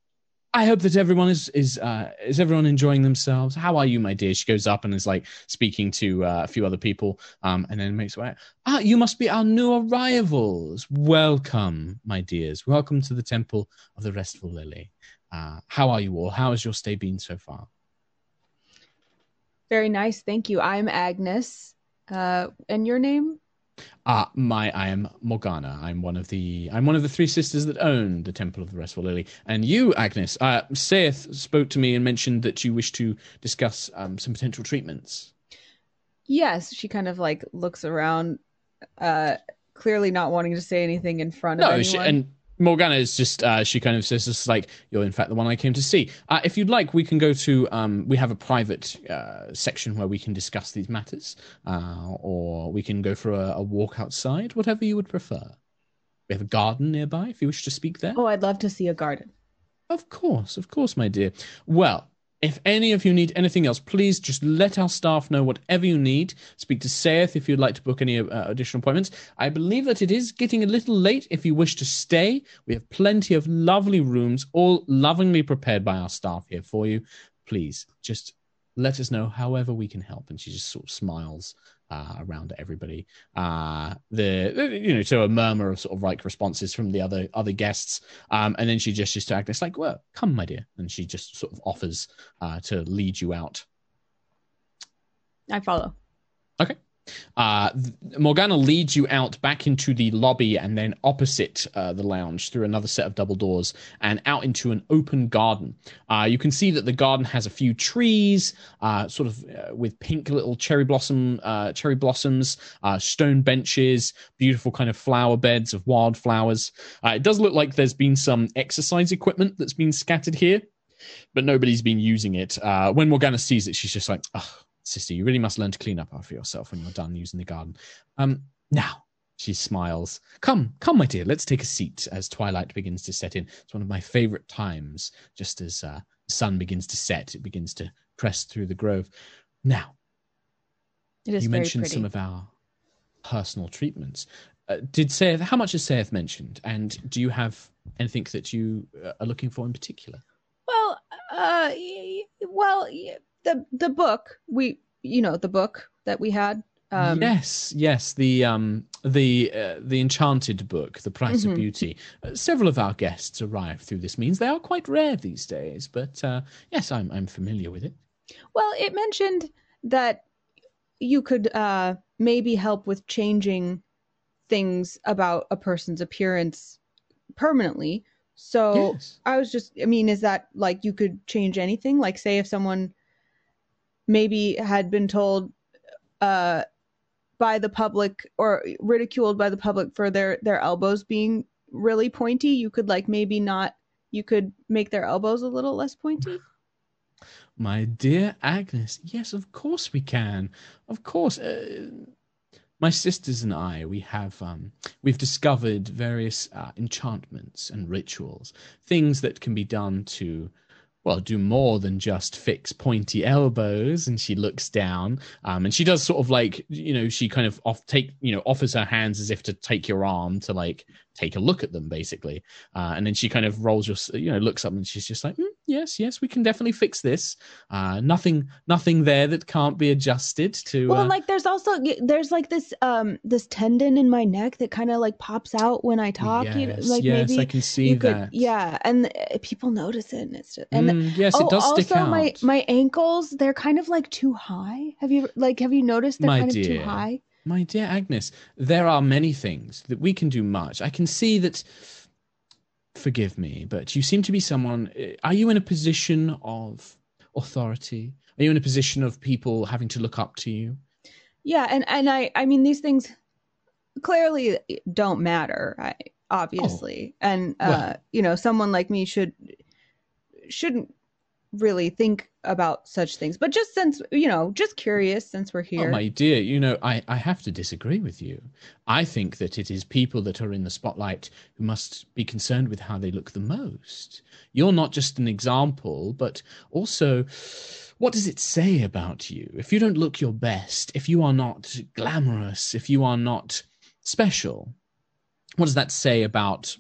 I hope that everyone is is uh, is everyone enjoying themselves. How are you, my dear? She goes up and is like speaking to uh, a few other people, um, and then makes way. Ah, you must be our new arrivals. Welcome, my dears. Welcome to the Temple of the Restful Lily. Uh, how are you all? How has your stay been so far? Very nice. Thank you. I'm Agnis. Uh, and your name? Ah, my I am Morgana. I'm one of the I'm one of the three sisters that own the Temple of the Restful Lily. And you, Agnis, uh, Saith spoke to me and mentioned that you wish to discuss um, some potential treatments. Yes. She kind of like looks around, uh, clearly not wanting to say anything in front of No, anyone. she, and Morgana is just uh, she kind of says just like you're in fact the one I came to see. Uh, if you'd like, we can go to um, we have a private uh, section where we can discuss these matters, uh, or we can go for a, a walk outside, whatever you would prefer. We have a garden nearby if you wish to speak there. oh, I'd love to see a garden. Of course, of course, my dear. Well, if any of you need anything else, please just let our staff know whatever you need. Speak to Saith if you'd like to book any uh, additional appointments. I believe that it is getting a little late if you wish to stay. We have plenty of lovely rooms, all lovingly prepared by our staff here for you. Please just let us know however we can help. And she just sort of smiles uh, around everybody. Uh, the you know to a murmur of sort of like responses from the other other guests. Um, and then she gestures to Agnis like, "Well, come, my dear," and she just sort of offers uh, to lead you out. I follow. Uh, Morgana leads you out back into the lobby and then opposite uh, the lounge through another set of double doors and out into an open garden. Uh, you can see that the garden has a few trees, uh, sort of uh, with pink little cherry blossom, uh, cherry blossoms, stone benches, beautiful kind of flower beds of wildflowers. It does look like there's been some exercise equipment that's been scattered here, but nobody's been using it. When Morgana sees it, she's just like, "Ugh, sister, you really must learn to clean up after yourself when you're done using the garden. Um, now, she smiles. Come, come, my dear, let's take a seat as twilight begins to set in. It's one of my favorite times, just as uh, the sun begins to set, it begins to press through the grove. Now, It is you mentioned pretty. some of our personal treatments. Uh, did Saith, how much has Saith mentioned? And do you have anything that you uh, are looking for in particular? Well, uh, well, y- the the book we, you know, the book that we had. Um, yes, yes, the um the uh, the enchanted book, The Price Mhm. of Beauty. Uh, several of our guests arrive through this means. They are quite rare these days, but uh, yes, I'm I'm familiar with it. Well, it mentioned that you could uh, maybe help with changing things about a person's appearance permanently. So yes. I was just, I mean, is that like you could change anything? Like, say, if someone maybe had been told uh, by the public or ridiculed by the public for their their elbows being really pointy, you could like maybe not. You could make their elbows a little less pointy. My dear Agnis, yes, of course we can. Of course. Uh, my sisters and I, we have um, we've discovered various uh, enchantments and rituals, things that can be done to, well, do more than just fix pointy elbows. And she looks down, um, and she does sort of like, you know, she kind of off take, you know, offers her hands as if to take your arm to like take a look at them, basically. Uh, and then she kind of rolls your, you know, looks up and she's just like, "Mm, yes, yes, we can definitely fix this. Uh, nothing, nothing there that can't be adjusted to. Well, uh, like there's also there's like this um this tendon in my neck that kind of like pops out when I talk. Yes, you know, like yes, maybe I can see you could, that. yeah, and uh, people notice it, and it's just, and Mm, yes, oh, it does also stick out. my my ankles they're kind of like too high. Have you like have you noticed they're My kind of too high? My dear Agnis, there are many things that we can do much. I can see that. Forgive me, but you seem to be someone. uh, Are you in a position of authority? Are you in a position of people having to look up to you? Yeah, and and I I mean these things clearly don't matter, I, obviously, and uh, Oh. Well. you know someone like me should shouldn't really think about such things. But just since you know, just curious, since we're here. Oh, here. my dear, you know, I, I have to disagree with you. I think that it is people that are in the spotlight who must be concerned with how they look the most. You're not just an example, but also, what does it say about you? If you don't look your best, if you are not glamorous, if you are not special, what does that say about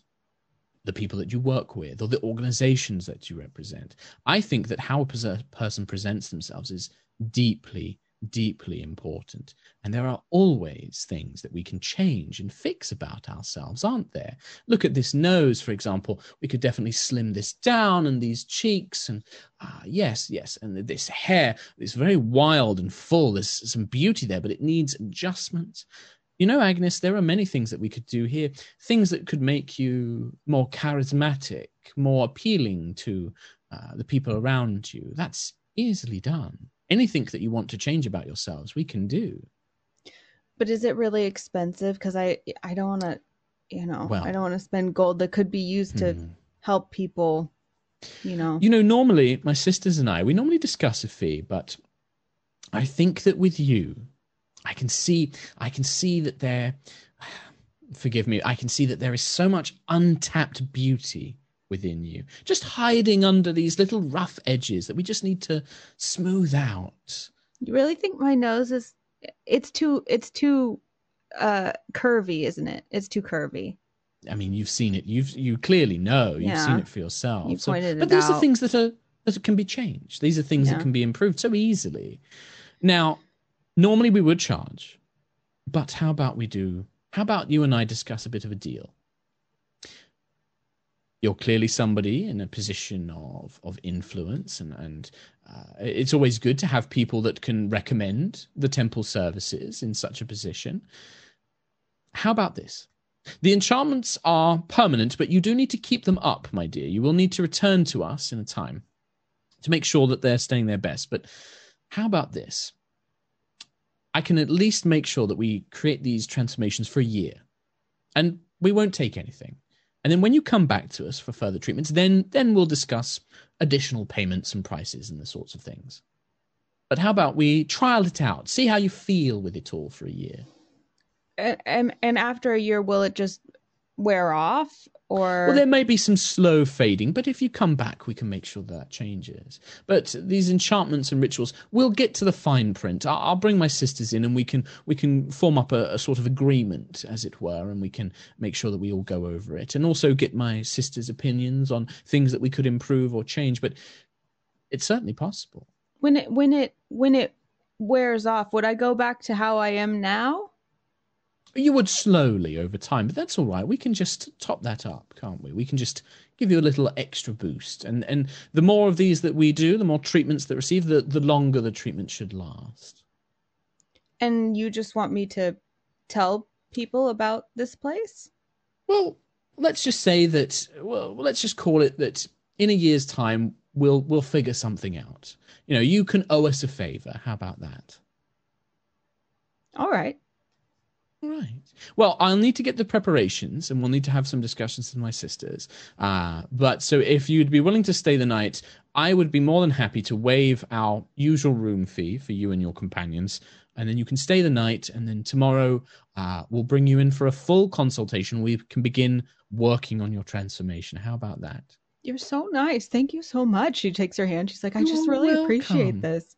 the people that you work with or the organizations that you represent? I think that how a person presents themselves is deeply, deeply important. And there are always things that we can change and fix about ourselves, aren't there? Look at this nose, for example. We could definitely slim this down and these cheeks and ah, yes, yes, and this hair. It's very wild and full. There's some beauty there, but it needs adjustment. You know, Agnis, there are many things that we could do here, things that could make you more charismatic, more appealing to uh, the people around you. That's easily done. Anything that you want to change about yourselves, we can do. But is it really expensive? Because I I don't want to, you know, Well- I don't want to spend gold that could be used to Hmm. help people. You know. You know, normally my sisters and I, we normally discuss a fee, but I think that with you, I can see, I can see that there, forgive me, I can see that there is so much untapped beauty within you, just hiding under these little rough edges that we just need to smooth out. You really think my nose is? It's too. It's too uh curvy, isn't it? It's too curvy. I mean, you've seen it. You've you clearly know. You've Yeah. seen it for yourself. You So- pointed but these are things that are that can be changed. These are things Yeah. that can be improved so easily. Now, normally we would charge, but how about we do? How about you and I discuss a bit of a deal? You're clearly somebody in a position of of influence, and and uh, it's always good to have people that can recommend the temple services in such a position. How about this? The enchantments are permanent, but you do need to keep them up, my dear. You will need to return to us in a time to make sure that they're staying their best. But how about this? I can at least make sure that we create these transformations for a year, and we won't take anything. And then when you come back to us for further treatments, then then we'll discuss additional payments and prices and the sorts of things. But how about we trial it out, see how you feel with it all for a year? And, and and after a year, will it just wear off, or Well, there may be some slow fading, but if you come back, we can make sure that changes. But these enchantments and rituals, we'll get to the fine print. I'll, I'll bring my sisters in, and we can we can form up a, a sort of agreement, as it were, and we can make sure that we all go over it, and also get my sisters' opinions on things that we could improve or change. But it's certainly possible. when it when it when it wears off, would I go back to how I am now? You would slowly over time, but that's all right. We can just top that up, can't we? We can just give you a little extra boost. And and the more of these that we do, the more treatments that receive, the, the longer the treatment should last. And you just want me to tell people about this place? Well, let's just say that well, let's just call it that in a year's time we'll we'll figure something out. You know, you can owe us a favor. How about that? All right. Right. Well, I'll need to get the preparations, and we'll need to have some discussions with my sisters. Uh, but so, if you'd be willing to stay the night, I would be more than happy to waive our usual room fee for you and your companions, and then you can stay the night. And then tomorrow, uh, we'll bring you in for a full consultation. We can begin working on your transformation. How about that? You're so nice. Thank you so much. She takes her hand. She's like, I just You're really welcome. appreciate this.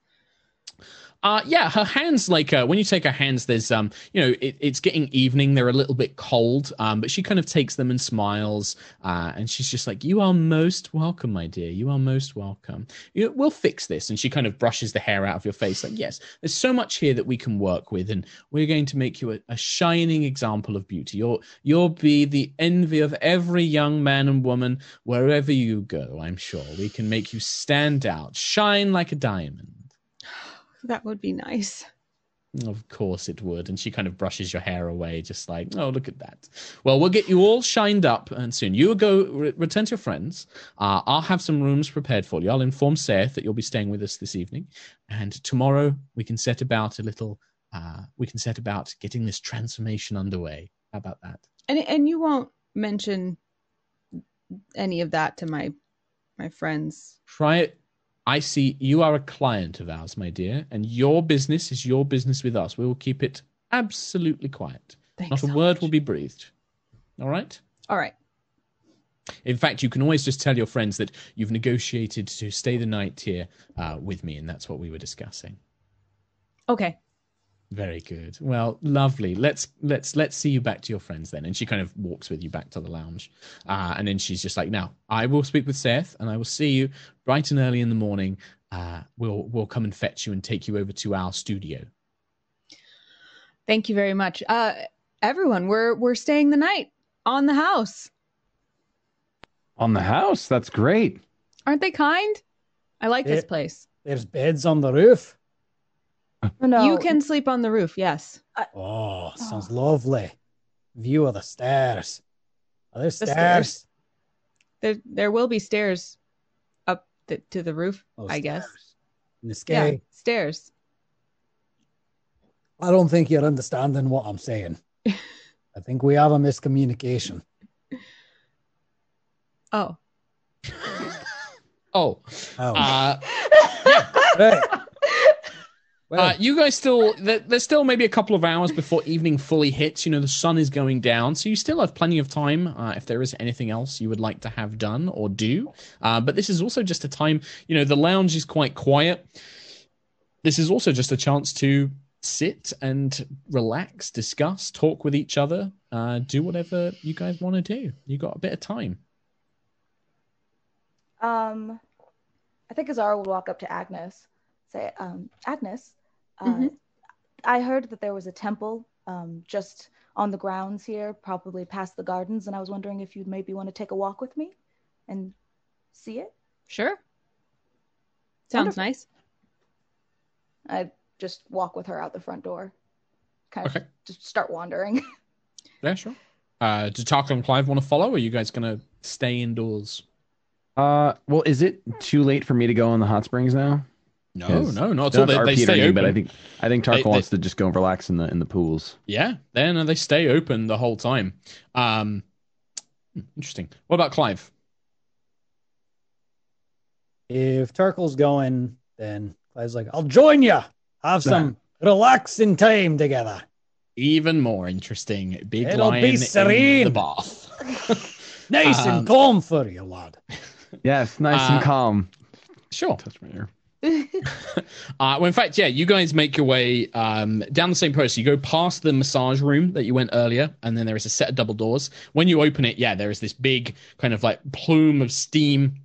Uh, yeah, her hands like uh, when you take her hands, there's um, you know, it, it's getting evening. They're a little bit cold, um, but she kind of takes them and smiles, uh, and she's just like, "You are most welcome, my dear. You are most welcome. You, we'll fix this." And she kind of brushes the hair out of your face, like, "Yes, there's so much here that we can work with, and we're going to make you a, a shining example of beauty. You'll you'll be the envy of every young man and woman wherever you go. I'm sure we can make you stand out, shine like a diamond." That would be nice. Of course it would. And she kind of brushes your hair away, just like, oh, look at that. Well, we'll get you all shined up and soon. You will go re- return to your friends. Uh, I'll have some rooms prepared for you. I'll inform Seth that you'll be staying with us this evening. And tomorrow we can set about a little, uh, we can set about getting this transformation underway. How about that? And and you won't mention any of that to my my friends. Try it. I see you are a client of ours, my dear, and your business is your business with us. We will keep it absolutely quiet. Thanks Not a so word much. will be breathed. All right? All right. In fact, you can always just tell your friends that you've negotiated to stay the night here uh, with me, and that's what we were discussing. Okay. Very good. Well, lovely. Let's let's let's see you back to your friends then. And she kind of walks with you back to the lounge, uh, and then she's just like, "Now, I will speak with Seth, and I will see you bright and early in the morning. Uh, we'll we'll come and fetch you and take you over to our studio." Thank you very much. Uh everyone, we're we're staying the night on the house. On the house. That's great. Aren't they kind? I like this place. There's beds on the roof. Oh, no. You can sleep on the roof, yes. Oh, sounds Oh. lovely. View of the stairs. Are there The stairs? stairs. There there will be stairs up the, to the roof, Oh, I guess. stairs. In the sky. Yeah, stairs. I don't think you're understanding what I'm saying. I think we have a miscommunication. Oh. Oh, Oh, uh, right. Well, Uh, you guys still there's still maybe a couple of hours before evening fully hits. You know the sun is going down, so you still have plenty of time uh, if there is anything else you would like to have done or do. Uh, but this is also just a time. You know the lounge is quite quiet. This is also just a chance to sit and relax, discuss, talk with each other, uh, do whatever you guys want to do. You got a bit of time. Um, I think Azara would walk up to Agnis, say, um, Agnis, uh, Mhm. I heard that there was a temple um, just on the grounds here, probably past the gardens, and I was wondering if you'd maybe want to take a walk with me and see it. Sure. Sounds Wonderful. nice. I'd just walk with her out the front door, kind of Okay. just start wandering. Yeah, sure. Uh, do Tarkhal and Clive want to follow? Or are you guys gonna stay indoors? Uh, well, is it too late for me to go in the hot springs now? No, Yes. no, not at Don't all. They, they stay open. but I think I think Tark They- they- wants to just go and relax in the in the pools. Yeah, then they stay open the whole time. Um, interesting. What about Clive? if Tarkhal's going, then Clive's like, I'll join you. Have some relaxing time together. Even more interesting. Big It'll lion be in the bath. Nice Um, and calm for you, lad. Yes, nice Uh, and calm. sure. Touch my ear. Uh, well, in fact, yeah, you guys make your way um, down the same process. You go past the massage room that you went earlier, and then there is a set of double doors. When you open it, yeah, there is this big kind of like plume of steam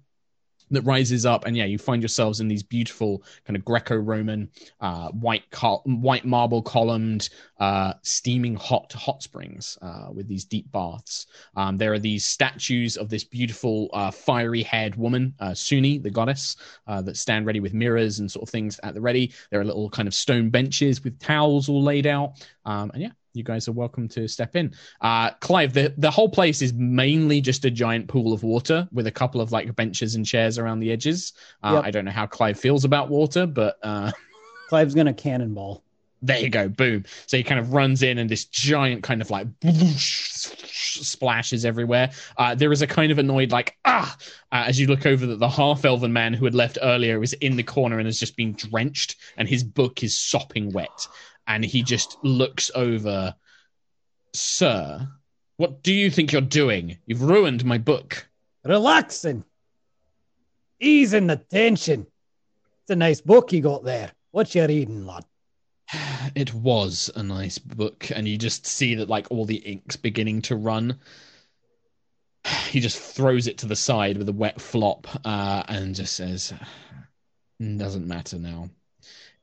that rises up, and yeah, you find yourselves in these beautiful kind of Greco-Roman uh, white col- white marble columned, uh, steaming hot hot springs uh, with these deep baths. Um, there are these statues of this beautiful uh, fiery-haired woman, uh, Sune, the goddess, uh, that stand ready with mirrors and sort of things at the ready. There are little kind of stone benches with towels all laid out. Um, and yeah, you guys are welcome to step in. Uh, Clive, the, the whole place is mainly just a giant pool of water with a couple of like benches and chairs around the edges. Uh, Yep. I don't know how Clive feels about water, but uh, Clive's gonna cannonball. there you go, boom. So he kind of runs in, and this giant kind of like splashes everywhere. Uh, there is a kind of annoyed like ah uh, as you look over that the half elven man who had left earlier is in the corner and has just been drenched, and his book is sopping wet, and he just looks over, sir. What do you think you're doing? You've ruined my book. Relaxing. Easing the tension. It's a nice book you got there. What you reading, lad? It was a nice book, and you just see that like all the ink's beginning to run. He just throws it to the side with a wet flop, uh, and just says, "Doesn't matter now.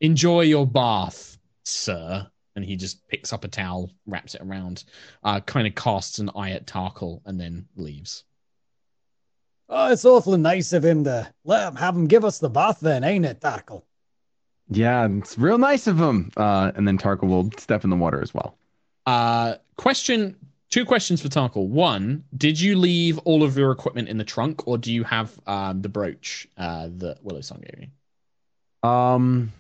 Enjoy your bath, sir." And he just picks up a towel, wraps it around, uh, kind of casts an eye at Tarkhal, and then leaves. Oh, it's awfully nice of him to let him have him give us the bath then, ain't it, Tarkhal? Yeah, it's real nice of him. Uh, and then Tarkhal will step in the water as well. Uh, question two questions for Tarkhal. One, did you leave all of your equipment in the trunk, or do you have um, the brooch uh, that Willow Song gave you? Um,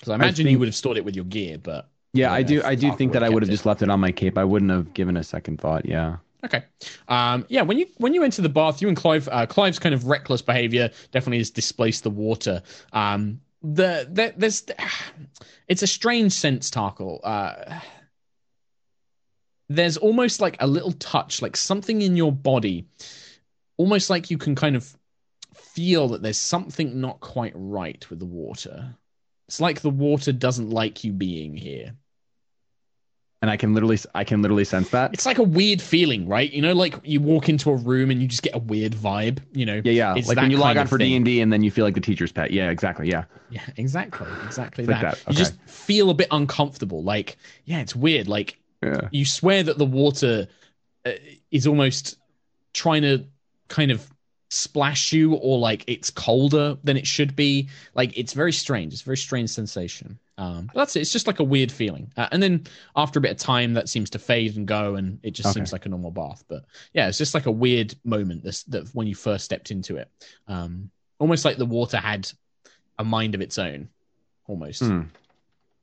Because I imagine you think- would have stored it with your gear, but yeah, I do. I do think that I would have just left it on my cape. I wouldn't have given a second thought. Yeah. okay. Um, yeah, when you when you enter the bath, you and Clive, uh, Clive's kind of reckless behavior definitely has displaced the water. Um, the, the there's it's a strange sense, Tarkhal. Uh, there's almost like a little touch, like something in your body, almost like you can kind of feel that there's something not quite right with the water. It's like the water doesn't like you being here. And I can literally, I can literally sense that. It's like a weird feeling, right? You know, like you walk into a room and you just get a weird vibe. You know, Yeah, yeah. It's like when you log on for D and D, and then you feel like the teacher's pet. Yeah, exactly. Yeah. Yeah, exactly, exactly that. like that, You just feel a bit uncomfortable. Like, yeah, it's weird. Like Yeah. you swear that the water uh, is almost trying to kind of splash you, or like it's colder than it should be. Like it's very strange. It's a very strange sensation. Um, but that's it. It's just like a weird feeling. Uh, and then after a bit of time, that seems to fade and go, and it just Okay. seems like a normal bath. But yeah, it's just like a weird moment. This that when you first stepped into it, um, almost like the water had a mind of its own, almost. Hmm.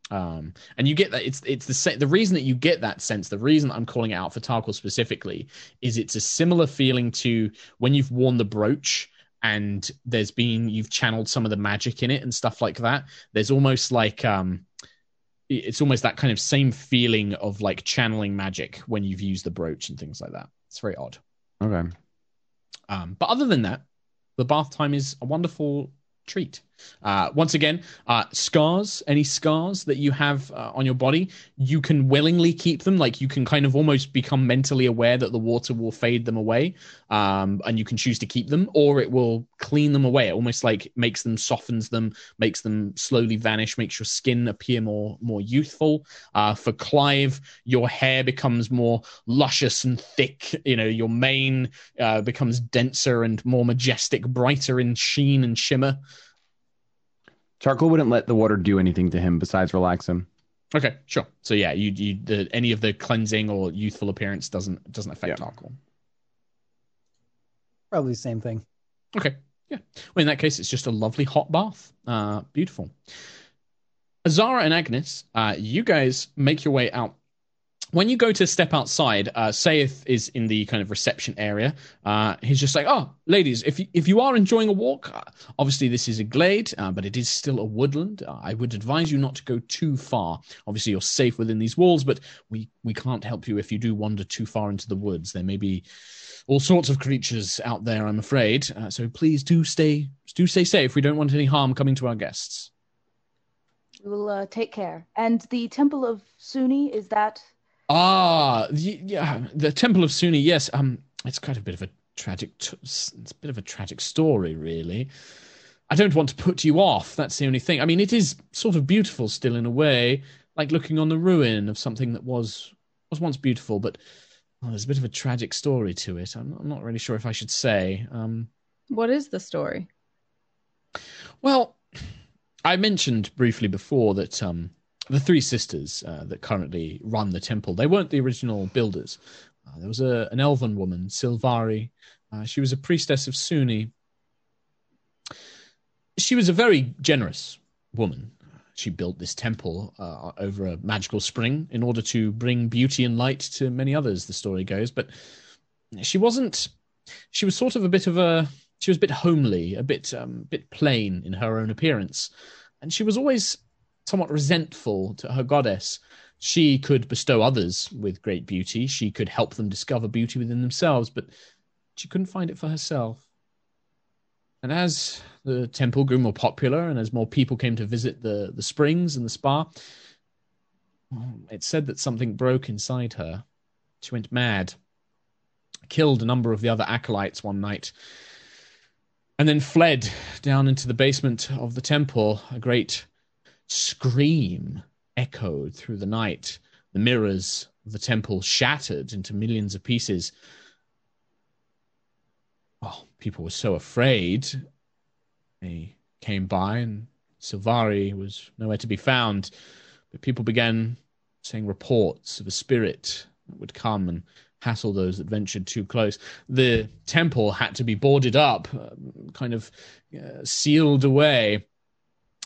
Um, and you get that it's it's the sa- the reason that you get that sense. The reason I'm calling it out for Tarkhal specifically is it's a similar feeling to when you've worn the brooch and there's been you've channeled some of the magic in it and stuff like that. There's almost like um, it's almost that kind of same feeling of like channeling magic when you've used the brooch and things like that. It's very odd. Okay. Um, but other than that, the bath time is a wonderful treat. Uh, once again, uh, scars, any scars that you have uh, on your body, you can willingly keep them. Like you can kind of almost become mentally aware that the water will fade them away, um, and you can choose to keep them, or it will clean them away. It almost like makes them, softens them, makes them slowly vanish, makes your skin appear more more youthful. Uh, for Clive, your hair becomes more luscious and thick. You know, your mane uh, becomes denser and more majestic, brighter in sheen and shimmer. Tarkhal wouldn't let the water do anything to him besides relax him. Okay, sure. So yeah, you you the, any of the cleansing or youthful appearance doesn't doesn't affect Yeah. alcohol. Probably the same thing. Okay, yeah. Well, in that case, it's just a lovely hot bath. Uh, beautiful. Azara and Agnis, uh, you guys make your way out when you go to step outside, uh, Saith is in the kind of reception area. Uh, he's just like, "Oh, ladies, if you, if you are enjoying a walk, uh, obviously this is a glade, uh, but it is still a woodland. Uh, I would advise you not to go too far. Obviously, you're safe within these walls, but we we can't help you if you do wander too far into the woods. There may be all sorts of creatures out there. I'm afraid. Uh, so please do stay do stay safe. We don't want any harm coming to our guests." We will uh, take care. And the Temple of Sune is that Ah, the, yeah, the Temple of Sune. Yes, um, it's quite a bit of a tragic. T- it's a bit of a tragic story, really. I don't want to put you off. That's the only thing. I mean, it is sort of beautiful still in a way, like looking on the ruin of something that was was once beautiful, but well, there's a bit of a tragic story to it. I'm, I'm not really sure if I should say. Um, What is the story? well, I mentioned briefly before that um, the three sisters uh, that currently run the temple, they weren't the original builders. Uh, there was a, an elven woman, Silvari. Uh, she was a priestess of Sune. She was a very generous woman. She built this temple uh, over a magical spring in order to bring beauty and light to many others, the story goes. But she wasn't, she was sort of a bit of a, she was a bit homely, a bit, um, bit plain in her own appearance. And she was always somewhat resentful to her goddess. She could bestow others with great beauty. She could help them discover beauty within themselves, but she couldn't find it for herself. And as the temple grew more popular and as more people came to visit the, the springs and the spa, it said that something broke inside her. She went mad, killed a number of the other acolytes one night, and then fled down into the basement of the temple. A great scream echoed through the night. The mirrors of the temple shattered into millions of pieces. Oh, people were so afraid. They came by, and Silvari was nowhere to be found. But people began saying reports of a spirit that would come and hassle those that ventured too close. The temple had to be boarded up, uh, kind of uh, sealed away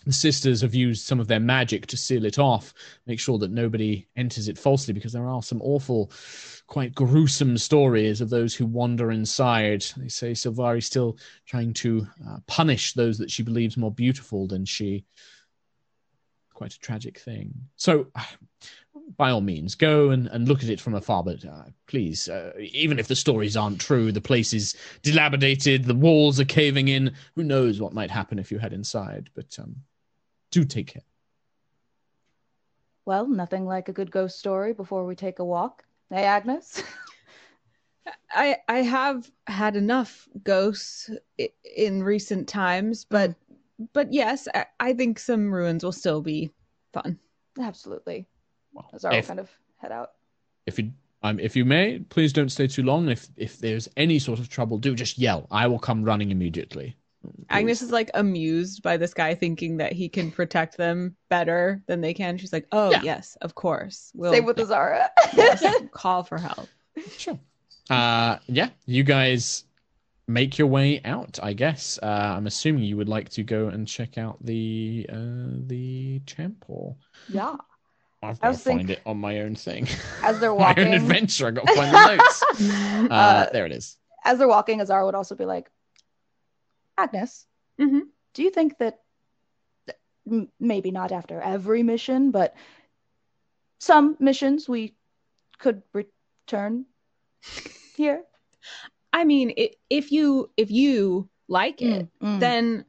the sisters have used some of their magic to seal it off, make sure that nobody enters it falsely, because there are some awful, quite gruesome stories of those who wander inside. They say Silvari's still trying to uh, punish those that she believes more beautiful than she. Quite a tragic thing. So, by all means, go and, and look at it from afar, but uh, please, uh, even if the stories aren't true, the place is dilapidated, the walls are caving in. Who knows what might happen if you head inside? But um, do take care. Well, nothing like a good ghost story before we take a walk. Hey, Agnis. I I have had enough ghosts in recent times, but but yes, I, I think some ruins will still be fun. Absolutely. Well, Azara will if, kind of head out. if you um, if you may, please don't stay too long. If if there's any sort of trouble, do just yell. I will come running immediately. Agnis is like amused by this guy thinking that he can protect them better than they can. She's like, "Oh Yeah. yes, of course. We'll Same with Azara. yes, call for help." Sure. Uh, yeah, you guys make your way out. I guess. Uh, I'm assuming you would like to go and check out the uh, the temple. yeah. I've I got to was think- find it on my own thing. As they're walking, my walking, own adventure. I got to find the notes. Uh, Uh, there it is. as they're walking, Azara would also be like, Agnis, Mhm. do you think that m- maybe not after every mission, but some missions we could return here? I mean, i if you if you like it, Mm, mm. then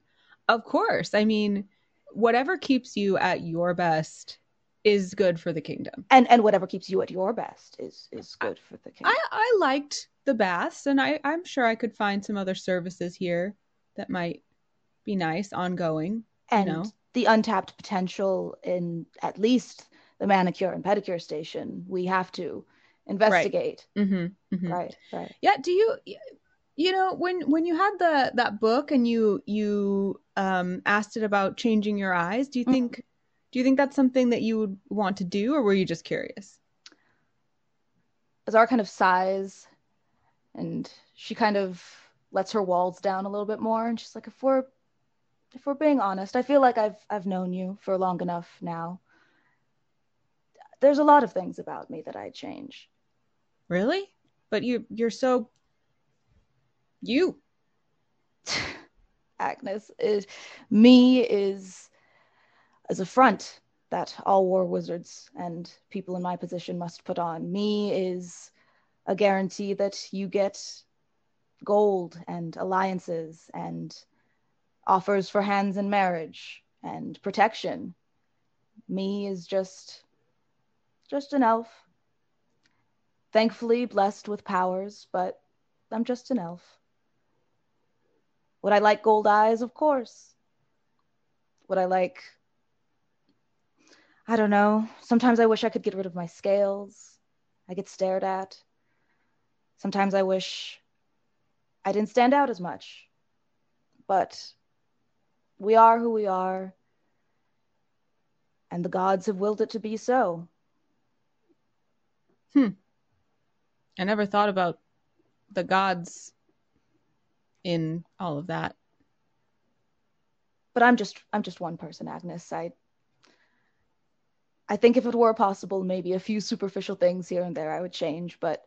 of course. I mean, whatever keeps you at your best is good for the kingdom. and and whatever keeps you at your best is is good for the kingdom. I I liked the baths, and I I'm sure I could find some other services here that might be nice ongoing. and know. the untapped potential in at least the manicure and pedicure station we have to investigate. Mm-hmm, mm-hmm. Right, right. Yeah. Do you, you know, when when you had the that book and you you um asked it about changing your eyes, do you Mhm. think do you think that's something that you would want to do, or were you just curious? as our kind of size and she kind of lets her walls down a little bit more and she's like if we're if we're being honest, I feel like I've I've known you for long enough now there's a lot of things about me that I'd change. Really? But you you're so you. Agnis is me is as a front that all war wizards and people in my position must put on. Me is a guarantee that you get gold and alliances and offers for hands in marriage and protection. Me is just just an elf. Thankfully blessed with powers, but I'm just an elf. Would I like gold eyes? Of course. Would I like I don't know. Sometimes I wish I could get rid of my scales. I get stared at. Sometimes I wish I didn't stand out as much. But we are who we are, and the gods have willed it to be so. Hmm. I never thought about the gods in all of that. But I'm just I'm just one person, Agnis. I I think if it were possible, maybe a few superficial things here and there I would change, but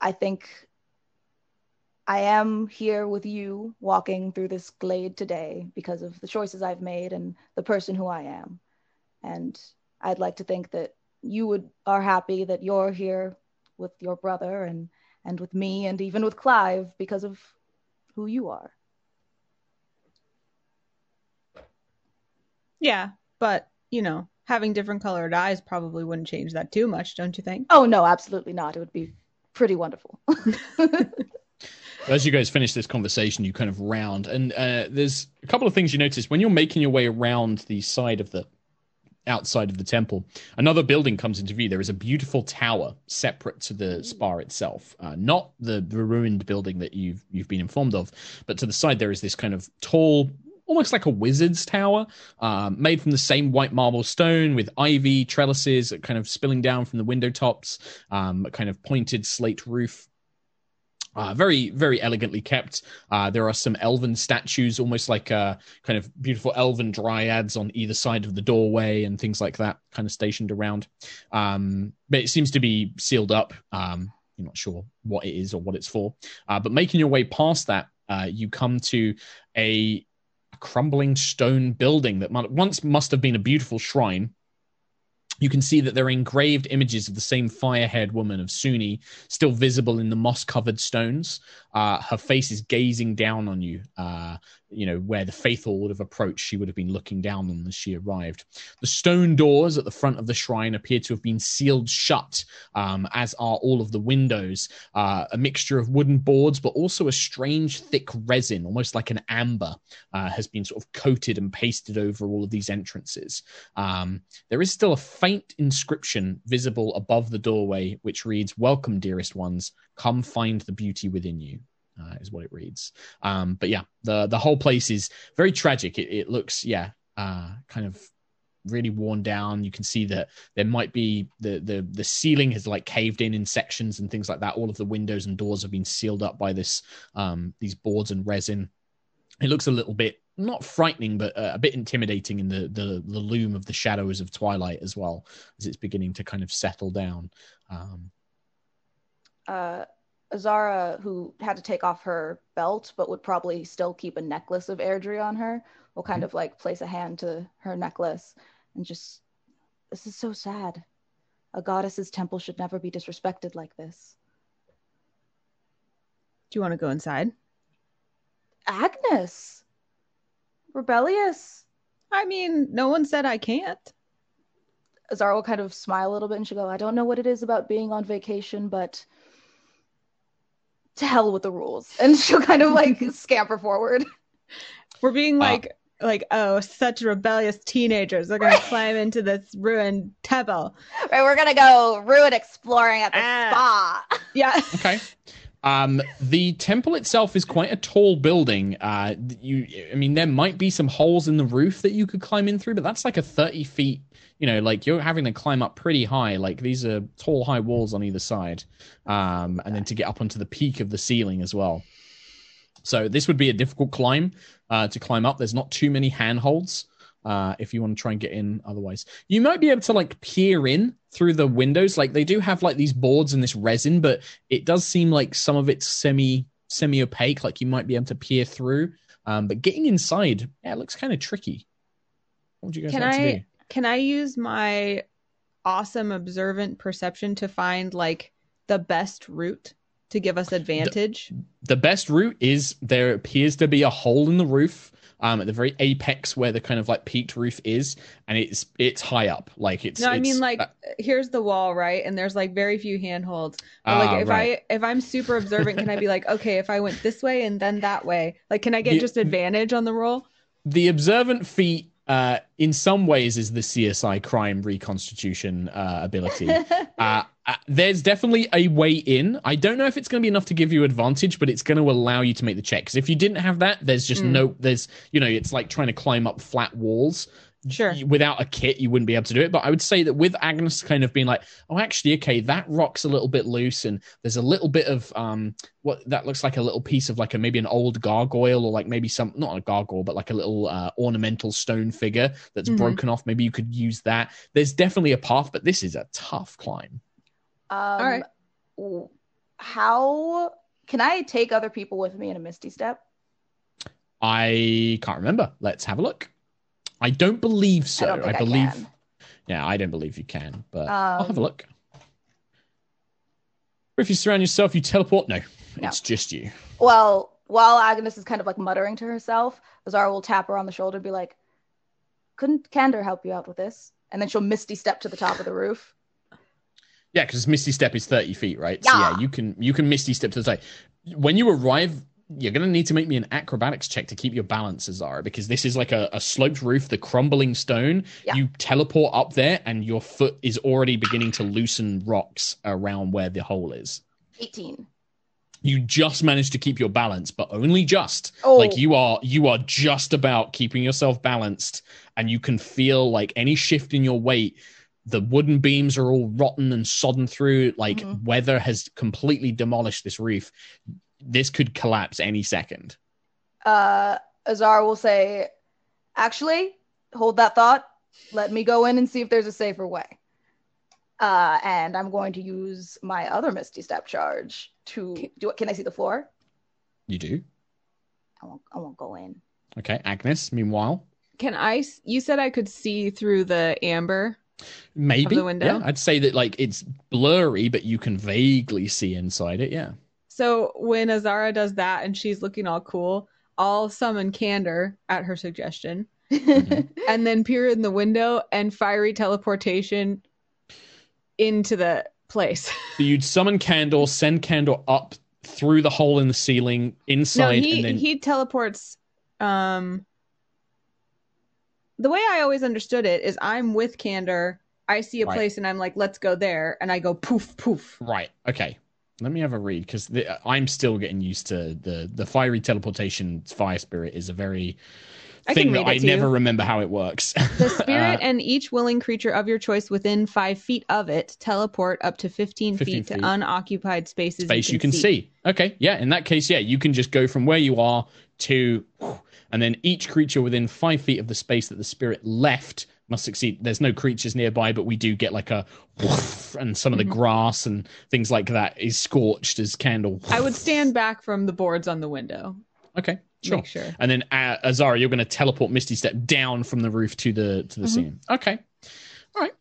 I think I am here with you walking through this glade today because of the choices I've made and the person who I am. And I'd like to think that you would are happy that you're here with your brother and and with me and even with Clive because of who you are. Yeah, but you know, having different colored eyes probably wouldn't change that too much, don't you think? Oh no, absolutely not. It would be pretty wonderful. As you guys finish this conversation, you kind of round, and uh, there's a couple of things you notice when you're making your way around the side of the outside of the temple. Another building comes into view. There is a beautiful tower separate to the spa itself, uh, not the, the ruined building that you've you've been informed of, but to the side there is this kind of tall. Almost like a wizard's tower, um, made from the same white marble stone with ivy trellises kind of spilling down from the window tops, um, a kind of pointed slate roof uh, very, very elegantly kept. Uh, there are some elven statues, almost like uh, kind of beautiful elven dryads on either side of the doorway and things like that, kind of stationed around. Um, but it seems to be sealed up. Um, you're not sure what it is or what it's for. Uh, but making your way past that, uh, you come to a crumbling stone building that once must have been a beautiful shrine you can see that there are engraved images of the same fire-haired woman of Sune still visible in the moss-covered stones. Uh, her face is gazing down on you, uh, you know, where the faithful would have approached, she would have been looking down on as she arrived. The stone doors at the front of the shrine appear to have been sealed shut, um, as are all of the windows. Uh, a mixture of wooden boards, but also a strange thick resin, almost like an amber, uh, has been sort of coated and pasted over all of these entrances. Um, there is still a faint inscription visible above the doorway, which reads, Welcome, dearest ones. Come find the beauty within you uh, is what it reads. Um, but yeah, the the whole place is very tragic. It, it looks yeah, uh, kind of really worn down. You can see that there might be the the the ceiling has like caved in in sections and things like that. All of the windows and doors have been sealed up by this um, these boards and resin. It looks a little bit not frightening, but uh, a bit intimidating in the, the the loom of the shadows of twilight as well as it's beginning to kind of settle down. Um, uh, Azara, who had to take off her belt but would probably still keep a necklace of Airdrie on her, will kind mm-hmm. of like place a hand to her necklace and just, this is so sad. A goddess's temple should never be disrespected like this. Do you want to go inside? Agnis! Rebellious! I mean, no one said I can't. Azara will kind of smile a little bit and she'll go, I don't know what it is about being on vacation, but to hell with the rules. And she'll kind of like scamper forward. We're being like like oh such rebellious teenagers. They're gonna climb into this ruined temple. Right we're gonna go ruin exploring at the uh, spa. Yeah. Okay um, the temple itself is quite a tall building. Uh, you, I mean, there might be some holes in the roof that you could climb in through, but that's like a thirty feet you know, like you're having to climb up pretty high. Like these are tall, high walls on either side, um, and then to get up onto the peak of the ceiling as well. So this would be a difficult climb uh, to climb up. There's not too many handholds uh, if you want to try and get in otherwise. You might be able to like peer in through the windows. Like they do have like these boards and this resin, but it does seem like some of it's semi semi opaque. Like you might be able to peer through. Um, but getting inside, yeah, it looks kind of tricky. What would you guys Can like to I do? can I use my awesome observant perception to find like the best route to give us advantage? the best route is there appears to be a hole in the roof um, at the very apex where the kind of like peaked roof is, and it's it's high up. Like it's no, I it's, mean like uh, here's the wall, right? And there's like very few handholds. But Ah, like if right. I if I'm super observant, can I be like, okay, if I went this way and then that way, like can I get You- just advantage on the roll? the observant feat. Uh, in some ways, is the CSI crime reconstitution uh, ability. uh, uh, there's definitely a way in. I don't know if it's going to be enough to give you advantage, but it's going to allow you to make the check. Because if you didn't have that, there's just Mm. no, there's, you know, it's like trying to climb up flat walls. Sure. Without a kit, you wouldn't be able to do it. But I would say that with Agnis kind of being like, oh, actually, okay, that rock's a little bit loose, and there's a little bit of um, what that looks like a little piece of like a maybe an old gargoyle or like maybe some not a gargoyle, but like a little uh, ornamental stone figure that's Mhm. broken off. Maybe you could use that. There's definitely a path, but this is a tough climb. Um, right. w- How can I take other people with me in a Misty Step? I can't remember. Let's have a look. I don't believe so. I don't think I, believe. can. Yeah, I don't believe you can, but I'll have a Um, look. Or if you surround yourself, you teleport. No, No. it's just you. Well, while Agnis is kind of like muttering to herself, Azara will tap her on the shoulder and be like, "Couldn't Candor help you out with this?" And then she'll Misty Step to the top of the roof. Yeah, because Misty Step is thirty feet, right? Yeah. So Yeah. you can you can Misty Step to the side. When you arrive, you're gonna need to make me an acrobatics check to keep your balance, Azara, because this is like a, a sloped roof, the crumbling stone. Yeah. You teleport up there, and your foot is already beginning to loosen rocks around where the hole is. 18. You just managed to keep your balance, but only just. Oh, like you are you are just about keeping yourself balanced and you can feel like any shift in your weight the wooden beams are all rotten and sodden through like Mhm. weather has completely demolished this roof this could collapse any second uh, Azara will say, "Actually, hold that thought. Let me go in and see if there's a safer way." Uh, and I'm going to use my other Misty Step charge to do it. Can I see the floor? you do I won't. I won't go in. okay agnis meanwhile Can I? You said I could see through the amber. Maybe yeah i'd say that like it's blurry but you can vaguely see inside it yeah So when Azara does that and she's looking all cool, I'll summon Candor at her suggestion, and then peer in the window and fiery teleportation into the place. so you'd summon candor send candor up through the hole in the ceiling no, inside he and then he teleports. Um, the way I always understood it is I'm with Candor. I see a Right. place and I'm like, let's go there, and I go poof poof. Right. Okay. Let me have a read because I'm still getting used to the the fiery teleportation fire spirit is a very I thing that I to you. never remember how it works. The spirit Uh, and each willing creature of your choice within five feet of it teleport up to 15, 15 feet, feet. to unoccupied spaces space you can, see. Okay. Yeah. In that case, yeah, you can just go from where you are to, and then each creature within five feet of the space that the spirit left must succeed. There's no creatures nearby, but we do get like a, and some of the Mhm. grass and things like that is scorched as candle. I would stand back from the boards on the window. Okay. Sure. Make sure. And then uh, Azara, you're going to teleport Misty Step down from the roof to the to the Mhm. scene. Okay, all right.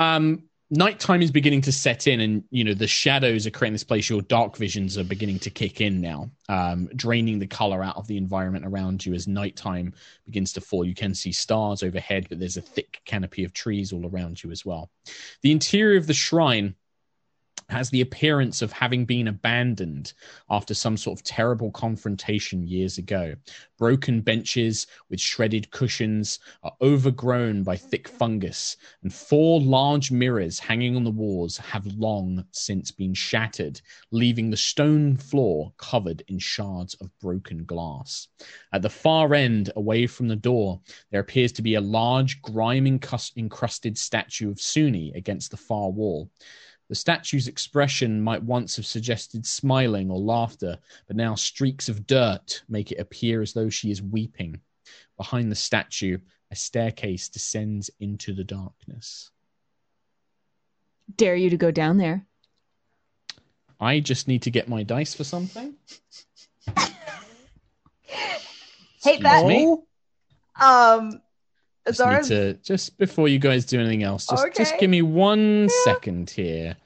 Um, nighttime is beginning to set in, and you know the shadows are creating this place. Your dark visions are beginning to kick in now, um, draining the color out of the environment around you as nighttime begins to fall. You can see stars overhead, but there's a thick canopy of trees all around you as well. The interior of the shrine has the appearance of having been abandoned after some sort of terrible confrontation years ago. Broken benches with shredded cushions are overgrown by thick fungus, and four large mirrors hanging on the walls have long since been shattered, leaving the stone floor covered in shards of broken glass. At the far end, away from the door, there appears to be a large, grime encrusted statue of Sune against the far wall. The statue's expression might once have suggested smiling or laughter, but now streaks of dirt make it appear as though she is weeping. Behind the statue, a staircase descends into the darkness. Dare you to go down there? I just need to get my dice for something. Hate that. Me. Um, Just, need to, just before you guys do anything else, just just give me one Yeah. second here.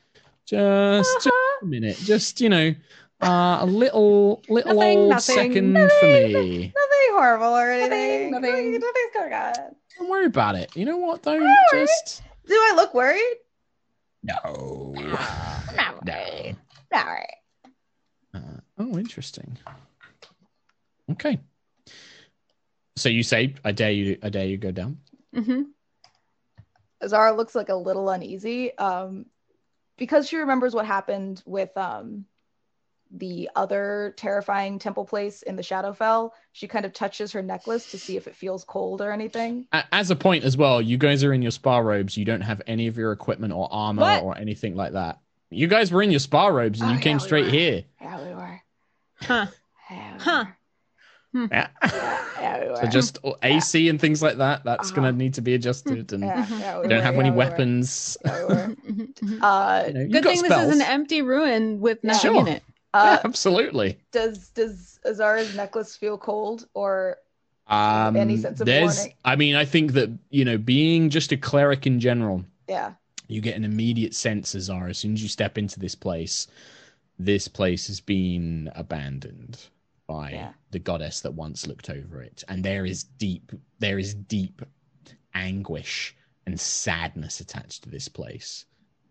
Just, just Uh-huh. a minute. Just you know, uh, a little little Nothing, old nothing, second for me. nothing horrible or anything. Nothing, nothing. Nothing's going on. Don't worry about it. You know what? Don't just Do I look worried? no. Not worried. Not worried. Uh, oh, interesting. Okay. So you say, "I dare you, I dare you go down." Mm-hmm. Azara looks like a little uneasy um, because she remembers what happened with um, the other terrifying temple place in the Shadowfell. She kind of touches her necklace to see if it feels cold or anything. As a point as well, you guys are in your spa robes. You don't have any of your equipment or armor What? or anything like that. You guys were in your spa robes and Oh, you yeah, came we straight were. here. Yeah, we were. Huh. Yeah, we Huh. were. Yeah. Yeah, so just AC and things like that. That's Uh-huh. gonna need to be adjusted, and yeah, yeah, we you don't were, have yeah, any we weapons. Yeah, we. Mhm. Uh, You know, Good thing spells. this is an empty ruin with Yeah. nothing in Sure. it. uh, Absolutely. does does Azara's necklace feel cold or Um, Any sense of there's, warning? I mean, I think that you know, being just a cleric in general, yeah? you get an immediate sense, Azara, as soon as you step into this place, this place has been abandoned by Yeah. the goddess that once looked over it. And there is deep, there is deep anguish and sadness attached to this place.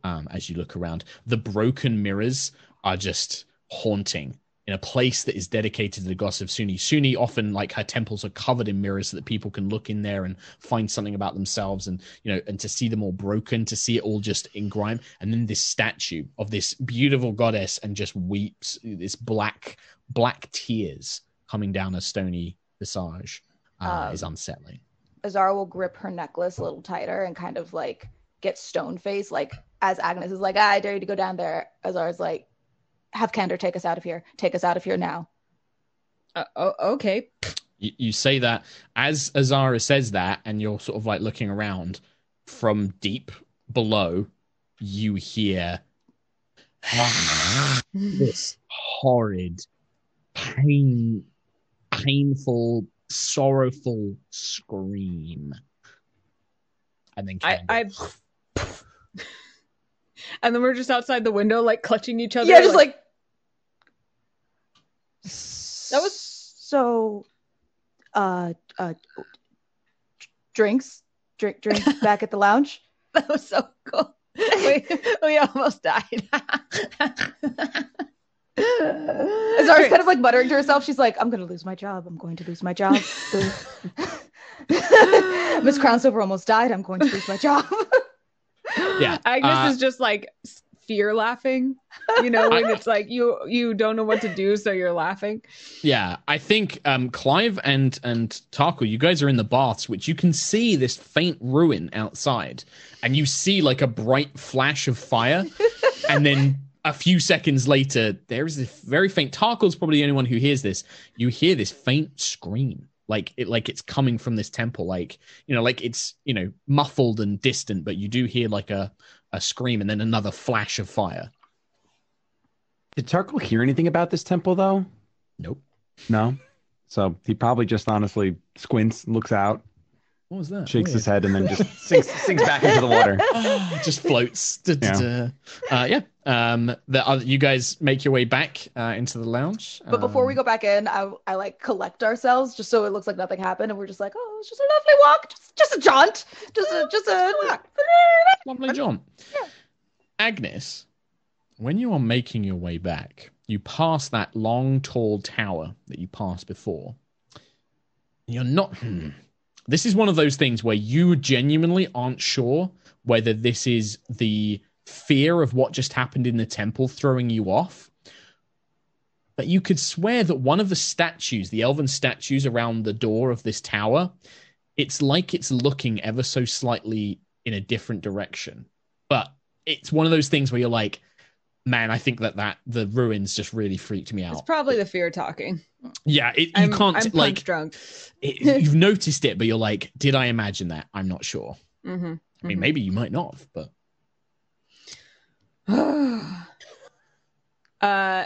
Um, as you look around, the broken mirrors are just haunting in a place that is dedicated to the goddess of Sune. Sune often, like her temples, are covered in mirrors so that people can look in there and find something about themselves, and you know, and to see them all broken, to see it all just in grime, and then this statue of this beautiful goddess and just weeps this black, black tears coming down a stony visage uh, Um, is unsettling. Azara will grip her necklace a little tighter and kind of like get stone faced. Like as Agnis is like, ah, I dare you to go down there. Azara's like, have Candor take us out of here. Take us out of here now. Uh, oh, okay. you, you say that as Azara says that, and you're sort of like looking around from deep below, you hear this horrid, pain, painful, sorrowful scream. And then I, I, and then we're just outside the window, like clutching each other. yeah, just like, That was- so. Uh, uh, drinks, drink, drinks back at the lounge. that was so cool. we, we almost died. Azara's kind of like muttering to herself. She's like, I'm going to lose my job. I'm going to lose my job. Miss Crownsilver almost died. I'm going to lose my job. Yeah, Agnis uh, is just like fear laughing. You know, when it's like you you don't know what to do, so you're laughing. Yeah, I think um, Clive and and Tarkhal, you guys are in the baths, which you can see this faint ruin outside, and you see like a bright flash of fire, and then a few seconds later, there is this very faint. Tarkhal's probably the only one who hears this. You hear this faint scream, like it, like it's coming from this temple, like you know, like it's you know muffled and distant, but you do hear like a a scream, and then another flash of fire. Did Tarkhal hear anything about this temple though? Nope. No. So he probably just honestly squints, looks out, What was that? shakes his head, and then just sinks, sinks back into the water. just floats. Da, da, da. Uh, yeah. Um, the other, you guys make your way back uh, into the lounge. But before we Um, go back in, I, I like collect ourselves just so it looks like nothing happened, and we're just like, oh, it's just a lovely walk, just, just a jaunt, just a just a. lovely John. Agnis, when you are making your way back, you pass that long, tall tower that you passed before. You're not. Hmm. This is one of those things where you genuinely aren't sure whether this is the fear of what just happened in the temple throwing you off. But you could swear that one of the statues, the elven statues around the door of this tower, it's like it's looking ever so slightly in a different direction. But it's one of those things where you're like, man, I think that that the ruins just really freaked me out. It's probably the fear talking. yeah, it, you I'm, can't I'm like punch drunk. it, you've noticed it, but you're like, did I imagine that? I'm not sure. Mm-hmm. I mean, maybe you might not, have, but uh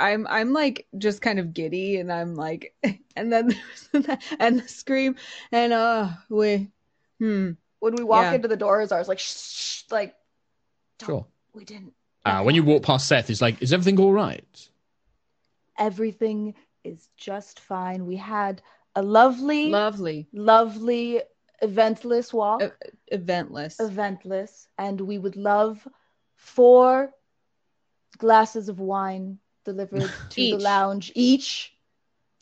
I'm I'm like just kind of giddy and I'm like and then and the scream and uh we hmm When we walk Yeah. into the doors, I was like, shh, shh, like, don't, sure. we didn't. Uh, when you walk past Seth, he's like, "Is everything all right?" Everything is just fine. We had a lovely, lovely lovely eventless walk. Uh, eventless. eventless, and we would love four glasses of wine delivered to Each. the lounge each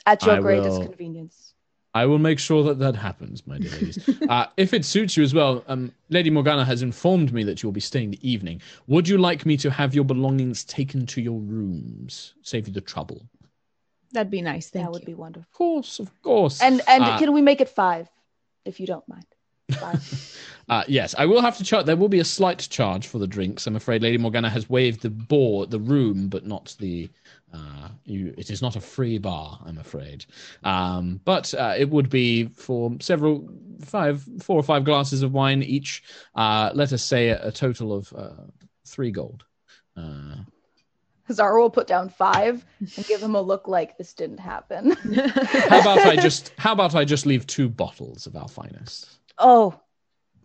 at your I greatest will- convenience. I will make sure that that happens, my dear ladies. uh, if it suits you as well, um, Lady Morgana has informed me that you will be staying the evening. Would you like me to have your belongings taken to your rooms? Save you the trouble. That'd be nice. Thank that would be wonderful. Of course, of course. And and Uh, can we make it five, if you don't mind? Five. Uh, yes, I will have to charge. There will be a slight charge for the drinks. I'm afraid Lady Morgana has waived the board, the room, but not the. Uh, you, it is not a free bar, I'm afraid. Um, but uh, it would be for several, five, four or five glasses of wine each. Uh, let us say a, a total of uh, three gold. Uh, Zara will put down five and give him a look like this didn't happen. how about I just? How about I just leave two bottles of our finest? oh,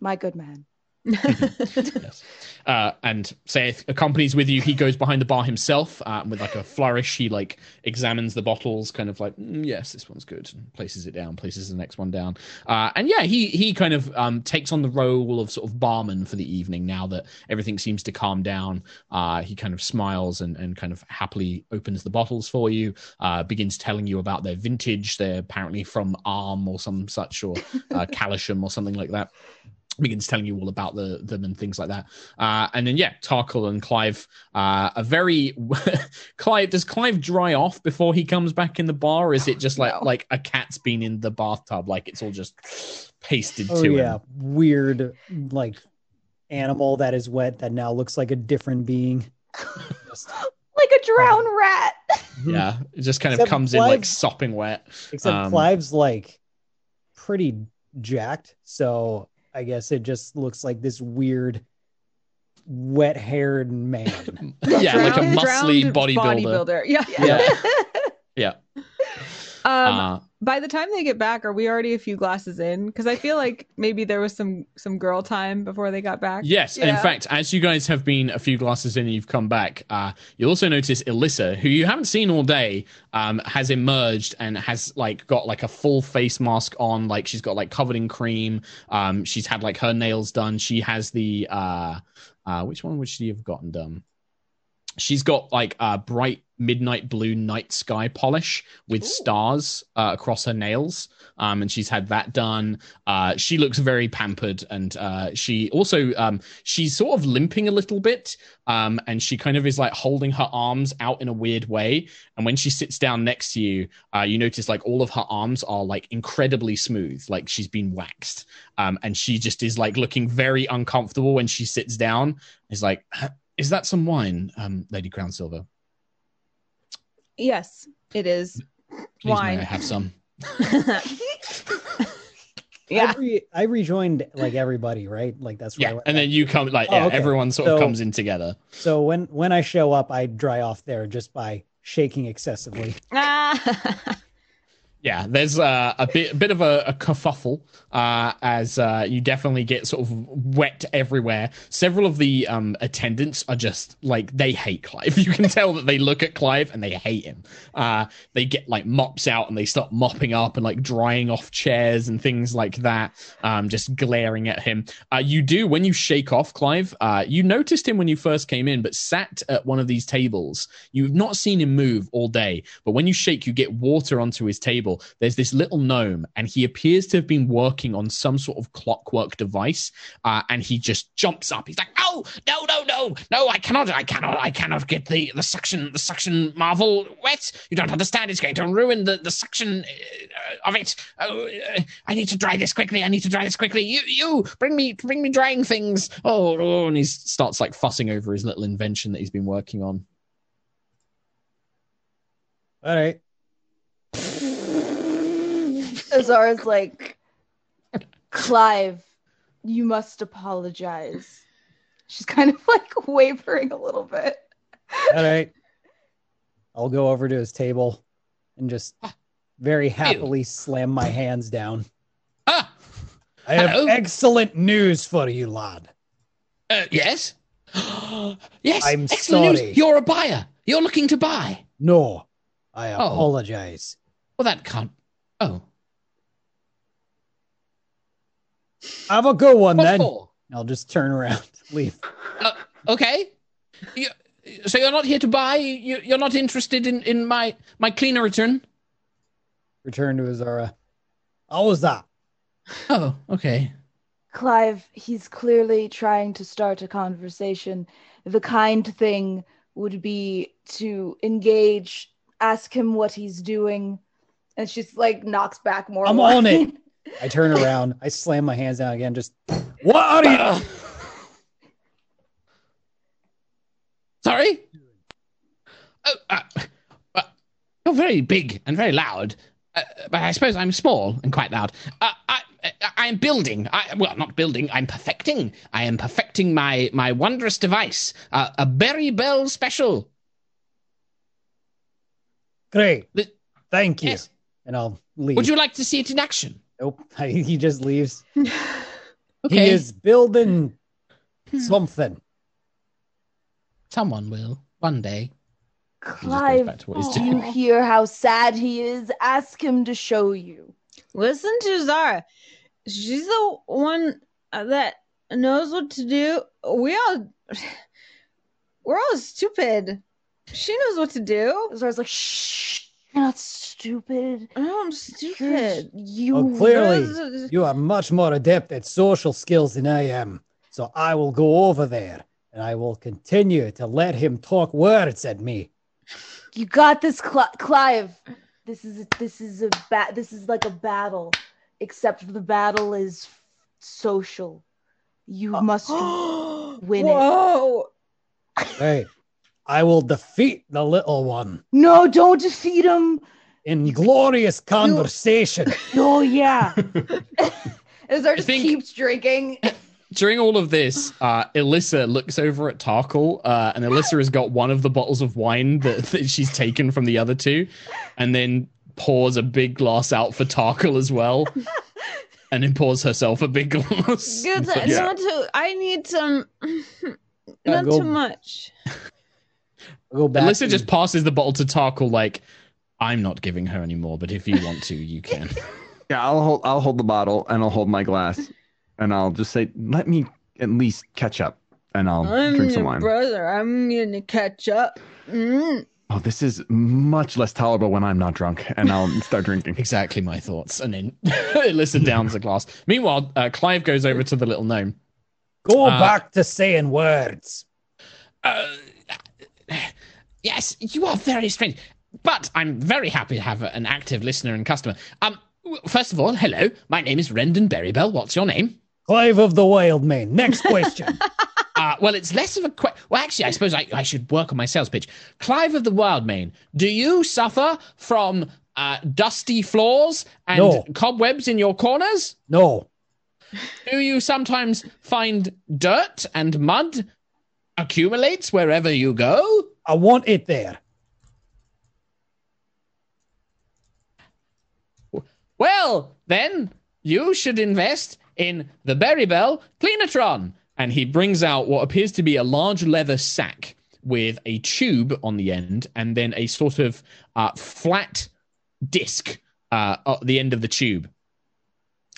my good man. yes. Uh, and Seth accompanies with you. He goes behind the bar himself uh, with like a flourish. He like examines the bottles, kind of like, "Mm, yes, this one's good, and places it down, places the next one down. Uh, and yeah, he he kind of um, takes on the role of sort of barman for the evening now that everything seems to calm down. Uh, he kind of smiles and, and kind of happily opens the bottles for you, uh, begins telling you about their vintage. They're apparently from Amn or some such, or uh, Calimshan or something like that begins telling you all about the them and things like that. Uh, and then yeah, Tarkhal and Clive uh, are very Clive. Does Clive dry off before he comes back in the bar? Or is it just like No. like a cat's been in the bathtub, like it's all just pasted to it. Oh to yeah, him? weird like animal that is wet that now looks like a different being. Just- Like a drowned rat. Yeah, it just kind of Except comes in like sopping wet. Except Um, Clive's like pretty jacked, so I guess it just looks like this weird wet-haired man. yeah, like a muscly drowned bodybuilder. Yeah. Yeah. Yeah. Um, Uh, by the time they get back, are we already a few glasses in? Because I feel like maybe there was some some girl time before they got back. Yes, and in fact, as you guys have been a few glasses in and you've come back, uh, you'll also notice Elissa, who you haven't seen all day, um, has emerged and has like got like a full face mask on. Like she's got like covered in cream. Um, she's had like her nails done. She has the uh, uh, which one would she have gotten done? She's got like a bright midnight blue night sky polish with Ooh. stars uh, across her nails. Um, and she's had that done. Uh, she looks very pampered, and uh, she also um, she's sort of limping a little bit, um, and she kind of is like holding her arms out in a weird way. And when she sits down next to you, uh, you notice like all of her arms are like incredibly smooth, like she's been waxed. Um, and she just is like looking very uncomfortable when she sits down. Is like, is that some wine, um, Lady Crownsilver? Yes, it is. Please Wine. may I have some? yeah. I, re- I rejoined like everybody, right? Like that's where I Yeah, went and then you come like Oh, yeah, okay. everyone sort of comes in together. So when when I show up, I dry off there just by shaking excessively. Ah. Yeah, there's uh, a bit, a bit of a, a kerfuffle uh, as uh, you definitely get sort of wet everywhere. Several of the um, attendants are just like they hate Clive. You can tell that they look at Clive and they hate him. Uh, they get like mops out and they start mopping up and like drying off chairs and things like that. Um, just glaring at him. Uh, you do when you shake off Clive. Uh, you noticed him when you first came in, but sat at one of these tables. You've not seen him move all day, but when you shake, you get water onto his table. There's this little gnome, and he appears to have been working on some sort of clockwork device. Uh, and he just jumps up. He's like, "Oh no, no, no, no, no! I cannot, I cannot, I cannot get the the suction, the suction marvel wet. You don't understand. It's going to ruin the the suction uh, of it. Oh, uh, I need to dry this quickly. I need to dry this quickly. You, you, bring me, bring me drying things. Oh, oh and he starts like fussing over his little invention that he's been working on. All right. Azara's like, Clive, you must apologize. She's kind of like wavering a little bit. All right. I'll go over to his table and just very happily slam my hands down. Ah, I have Hello? excellent news for you, lad. uh, yes, yes. I'm excellent sorry. news. You're a buyer. You're looking to buy. No, I Oh. apologize. Well, that can't. Oh, Have a good one what then. for? I'll just turn around, leave. Uh, okay. You, so you're not here to buy. You, you're not interested in, in my my cleaner return. Return to Azara. How was that? Oh, okay. Clive, he's clearly trying to start a conversation. The kind thing would be to engage, ask him what he's doing, and she's like knocks back more. I'm on it. wine. I turn around. I slam my hands down again. Just what are you? Sorry. Oh, uh, uh, you're very big and very loud, uh, but I suppose I'm small and quite loud. Uh, I, I, I'm building. I, well, not building. I'm perfecting. I am perfecting my my wondrous device, uh, a Berry Bell special. Great. The- Thank you. Yes. And I'll leave. Would you like to see it in action? Nope. he just leaves. Okay. He is building Hmm. something. Someone will one day. He just goes Clive, back to what he's do you hear how sad he is? Ask him to show you. Listen to Zara. She's the one that knows what to do. We all, we're all stupid. She knows what to do. Zara's like, shh, you're not stupid. I'm stupid. You Oh, clearly. You are much more adept at social skills than I am. So I will go over there and I will continue to let him talk words at me. You got this, Cli- Clive. This is this is a bat. This is like a battle, except the battle is social. You uh, must win it. Whoa. Hey, I will defeat the little one No, don't defeat him. in glorious conversation. Oh yeah. Azar just think- keeps drinking. During all of this, uh, Alyssa looks over at Tarkhal, uh, and Elissa has got one of the bottles of wine that, that she's taken from the other two, and then pours a big glass out for Tarkhal as well, and then pours herself a big glass. Good. So- Yeah. Not too. I need some. Not go- too much. I'll go back. Alyssa and- just passes the bottle to Tarkhal, like, I'm not giving her anymore, but if you want to, you can. Yeah, I'll hold I'll hold the bottle and I'll hold my glass and I'll just say, let me at least catch up and I'll I'm drink some wine. brother. I'm gonna catch up. Mm. Oh, this is much less tolerable when I'm not drunk and I'll start drinking. exactly my thoughts. And then Alyssa downs a glass. Meanwhile, uh, Clive goes over to the little gnome. go uh, back to saying words. Uh, yes, you are very strange, but I'm very happy to have an active listener and customer. Um, first of all, hello. My name is Rendon Berrybell. What's your name? Clive of the Wild Man. Next question. Uh, well, it's less of a question. well. Actually, I suppose I, I should work on my sales pitch. Clive of the Wildmane, do you suffer from uh, dusty floors and No. cobwebs in your corners? no. Do you sometimes find dirt and mud accumulates wherever you go? I want it there. Well, then you should invest in the Berrybell Cleanatron. And he brings out what appears to be a large leather sack with a tube on the end and then a sort of uh, flat disc uh, at the end of the tube.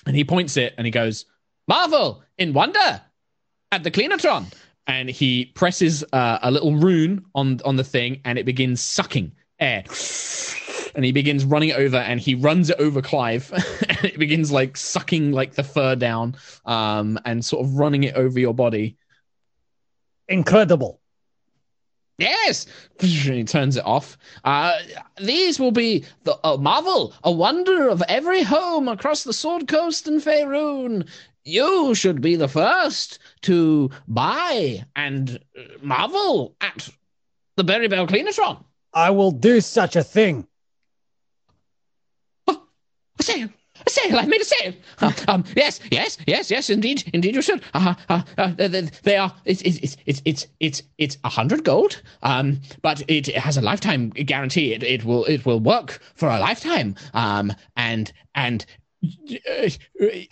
And he points it and he goes, Marvel in wonder at the Cleanatron. And he presses uh, a little rune on, on the thing and it begins sucking air and he begins running it over and he runs it over Clive and it begins like sucking like the fur down um and sort of running it over your body incredible. Yes, he turns it off. Uh, these will be the a marvel, a wonder of every home across the Sword Coast and Faerun. You should be the first to buy and uh, marvel at the Berry Bell Cleanatron. I will do such a thing. Oh, a sale! A sale! I've made a sale! Uh, um, yes, yes, yes, yes, indeed, indeed you should. Uh, uh, uh, they, they are, it's, it's, it's, it's, it's, it's a hundred gold, um, but it has a lifetime guarantee. It, it will, it will work for a lifetime. Um, and, and uh,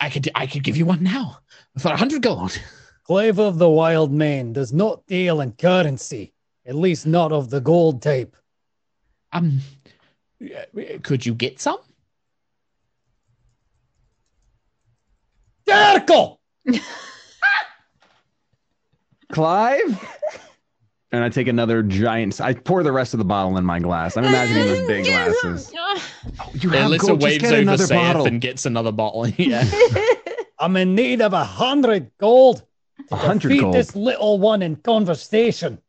I could, I could give you one now for a hundred gold. Clive of the Wild Man does not deal in currency, at least not of the gold type. Um, could you get some? Derkel! Clive? And I take another giant. I pour the rest of the bottle in my glass. I'm imagining those big glasses. Oh, you have Alyssa gold, just waves get over another Saith bottle. and gets another bottle. yeah. I'm in need of a hundred gold to hundred defeat gold. this little one in conversation.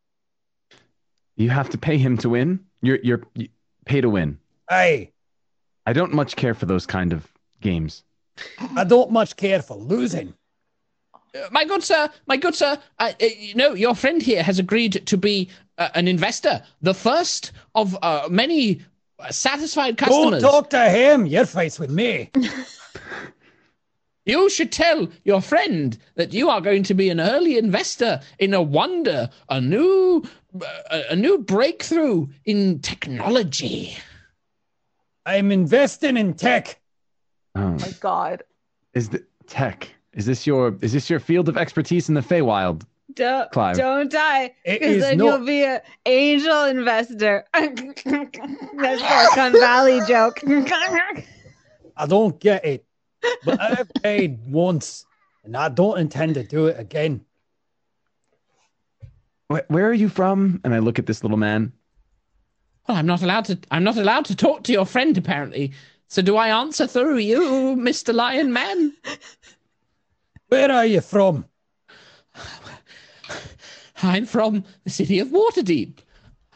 You have to pay him to win. You're you're you pay to win. Aye, I don't much care for those kind of games. I don't much care for losing. Uh, my good sir, my good sir, uh, uh, you know, your friend here has agreed to be uh, an investor, the first of uh, many uh, satisfied Go customers. talk to him. Your face with me. You should tell your friend that you are going to be an early investor in a wonder, a new, a, a new breakthrough in technology. I'm investing in tech. Oh, my God. is the tech? Is this your is this your field of expertise in the Feywild? Don't, Clive. don't die, because then not- you'll be an angel investor. That's Silicon Valley joke. I don't get it, but I've paid once, and I don't intend to do it again. Where, where are you from? And I look at this little man. Well, I'm not allowed to. I'm not allowed to talk to your friend apparently. So do I answer through you, Mister Lion Man? Where are you from? I'm from the city of Waterdeep.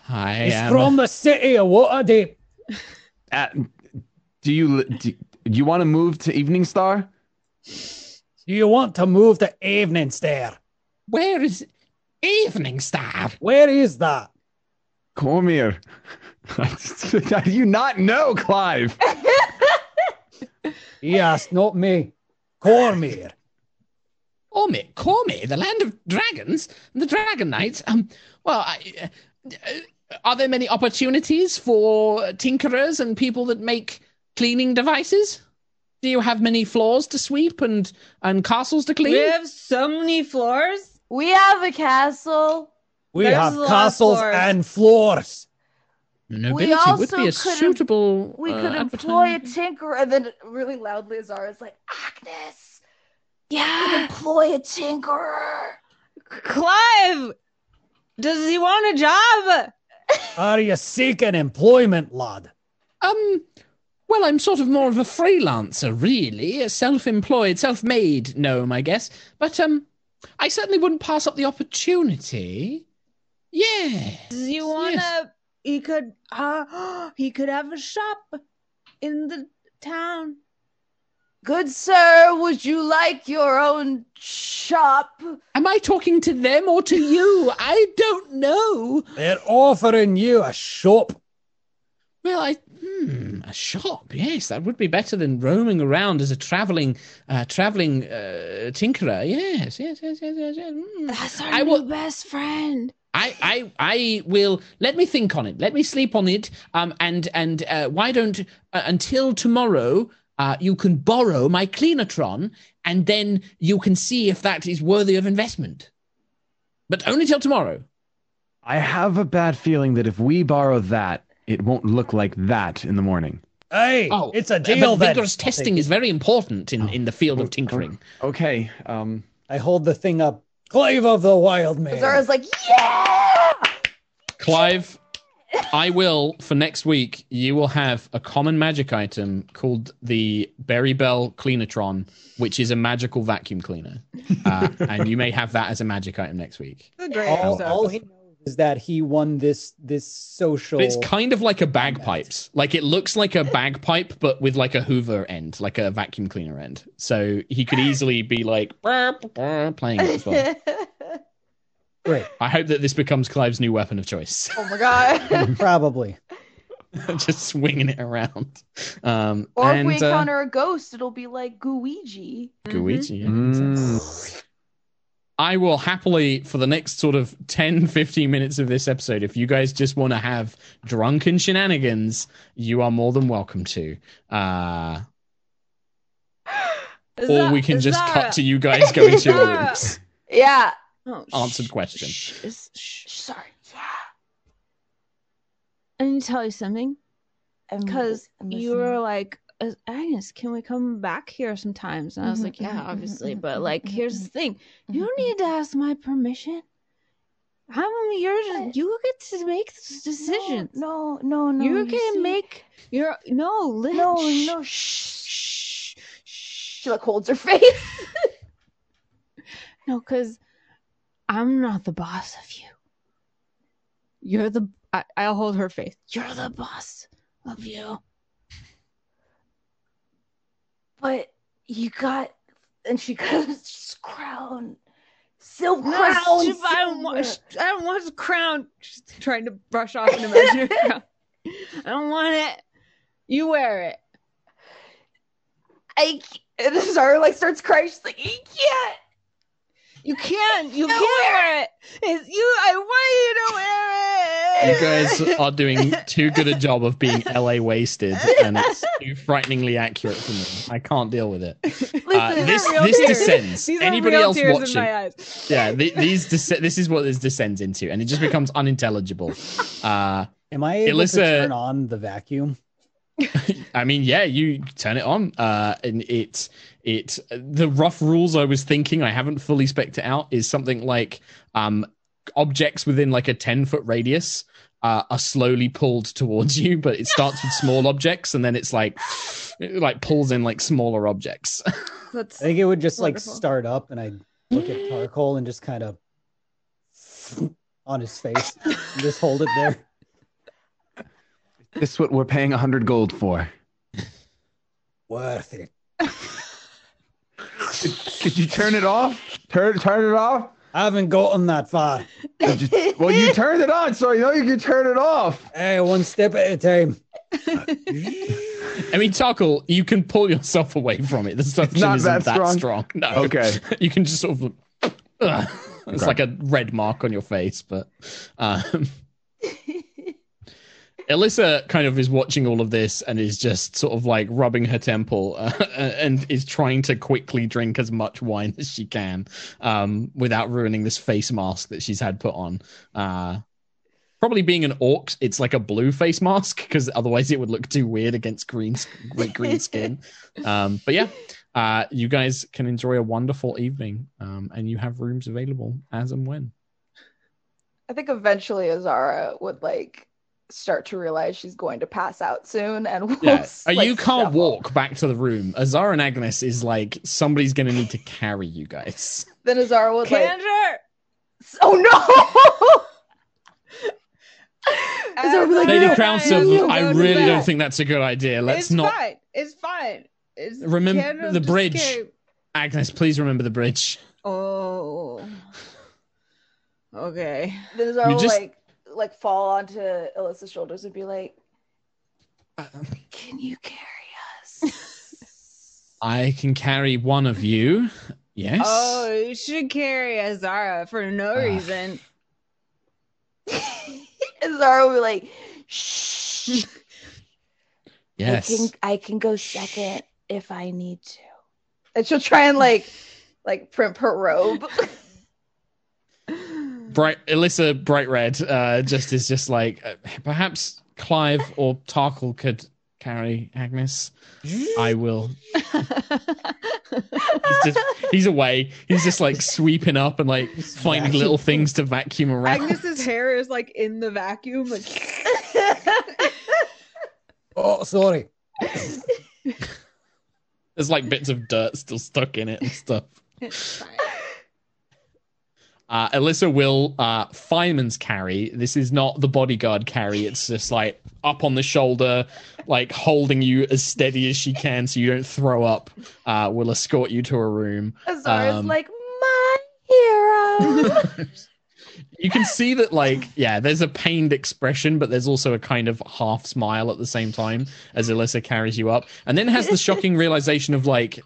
I He's am from the city of Waterdeep. Uh, do you do, do you want to move to Evening Star? Do you want to move to Evening Star? Where is Evening Star? Where is that? Cormyr. How do you not know, Clive? Yes, not me. Cormyr. Cormyr, Cormyr, the land of dragons, the Dragon Knights. Um, well, I, uh, are there many opportunities for tinkerers and people that make cleaning devices? Do you have many floors to sweep and and castles to clean? we have so many floors. We have a castle. We There's have a lot of castles floors. and floors. Nobility would also be a could've- suitable. We uh, could employ a advertisement. tinkerer. And then really loudly, Azara's like, Agnis, yeah, employ a tinkerer. Clive, does he want a job? Are you seeking employment, lad? Um, well, I'm sort of more of a freelancer, really, a self-employed, self-made gnome, I guess. But um, I certainly wouldn't pass up the opportunity. Yeah. Does he want to? He could. Uh, he could have a shop in the town. Good sir, would you like your own shop? Am I talking to them or to you? I don't know. They're offering you a shop. Well, I hmm, a shop. Yes, that would be better than roaming around as a traveling, uh, traveling uh, tinkerer. Yes, yes, yes, yes, yes. yes. hmm. That's our I new will- best friend. I, I, I will let me think on it. Let me sleep on it. Um, and and uh, why don't uh, until tomorrow? Uh, you can borrow my Cleanatron, and then you can see if that is worthy of investment. But only till tomorrow. I have a bad feeling that if we borrow that, it won't look like that in the morning. Hey, Oh, it's a deal but then. vigorous testing is very important in, in the field of tinkering. Okay. Um. I hold the thing up. Clive of the Wild Man. Azara's like, yeah. Clive, I will for next week. You will have a common magic item called the Berry Bell Cleanatron, which is a magical vacuum cleaner. uh, and you may have that as a magic item next week. It's great all, episode. all he knows is that he won this this social. But it's kind of like a bagpipes. Like it looks like a bagpipe, but with like a Hoover end, like a vacuum cleaner end. So he could easily be like "Brr, brr, brr," playing it as well. Great, I hope that this becomes Clive's new weapon of choice. oh my god. probably. Just swinging it around. Um, or and, if we uh, encounter a ghost, it'll be like Guiji. Guiji, yeah, makes sense. Mm. I will happily, for the next sort of 10, 15 minutes of this episode, if you guys just want to have drunken shenanigans, you are more than welcome to. Uh, Is or that- we can just that cut to you guys going to your Zara. rooms. Yeah. Oh, Answered shh, question. shh, is- shh. Sorry. Yeah. I need to tell you something because you were like, "Uh, Agnis, can we come back here sometimes? And I was Mhm, like, yeah, mhm, obviously, mhm, but like, here's the thing: you don't need to ask my permission. I'm. What? You get to make those decisions. No, no, no. you you can see? make your no, No, no. shh, shh, shh. She like holds her face. No, because I'm not the boss of you. You're the. I, I'll hold her face. You're the boss of you. But you got, and she got this crown, silk No, crown. sh- I don't want. I don't want the crown. She's trying to brush off an imaginary crown. I don't want it. You wear it. I and Zara like starts crying. She's like, you can't. You can't. You can't wear it. It's you. I want you to wear You guys are doing too good a job of being LA wasted, and it's too frighteningly accurate for me. I can't deal with it. Listen, Uh, this this tears. descends. These are Anybody real else tears watching? in my eyes. yeah, the, these des- this is what this descends into, and it just becomes unintelligible. Uh, Am I able Alyssa- to turn on the vacuum? I mean, yeah, you turn it on, uh, and it it the rough rules I was thinking I haven't fully spec'd it out is something like um objects within like a ten foot radius uh, are slowly pulled towards you, but it starts with small objects, and then it's like it like pulls in like smaller objects. That's I think it would just Wonderful. like start up, and I look at charcoal and just kind of on his face, and just hold it there. This is what we're paying a hundred gold for. Worth it. Could, could you turn it off? Turn turn it off. I haven't gotten that far. You- well, you turned it on, so you know you can turn it off. Hey, one step at a time. I mean, Tarkhal, you can pull yourself away from it. The suction not isn't that that strong? strong. No. Okay. you can just sort of. Ugh. it's Okay. like a red mark on your face, but. Um, Alyssa kind of is watching all of this and is just sort of like rubbing her temple uh, and is trying to quickly drink as much wine as she can um, without ruining this face mask that she's had put on. Uh, probably being an orc, it's like a blue face mask because otherwise it would look too weird against green green skin. Um, but yeah, uh, you guys can enjoy a wonderful evening um, and you have rooms available as and when. I think eventually Azara would like start to realize she's going to pass out soon, and will, Yeah, uh, like, you can't shuffle. walk back to the room. Azar and Agnis is like somebody's gonna need to carry you guys. Then Azara would like, Kendra. oh no! Azara would be like, Lady no, Crownstone, no, no, I really don't think that's a good idea. Let's it's not. fine. It's fine. It's Remember Kendra the bridge. came. Agnis, please remember the bridge. Oh. Okay. Then Azara You will just- like like fall onto Alyssa's shoulders and be like, "Can you carry us?" I can carry one of you. Yes. Oh, you should carry Azara for no Ah. reason. Azara will be like, "Shh, yes. I can I can go second if I need to." And she'll try and like like primp her robe. Bright Alyssa, bright red. Uh, just is just like uh, perhaps Clive or Tarkhal could carry Agnis. I will. He's just he's away. He's just like sweeping up and like finding vacuum. little things to vacuum around. Agnis's hair is like in the vacuum. Like, Oh, sorry. There's like bits of dirt still stuck in it and stuff. Uh, Alyssa will uh, fireman's carry. This is not the bodyguard carry. It's just like up on the shoulder, like holding you as steady as she can so you don't throw up. Uh, will escort you to a room. Azara's Um, like my hero. You can see that, like, yeah, there's a pained expression, but there's also a kind of half smile at the same time as Alyssa carries you up, and then has the shocking realization of like,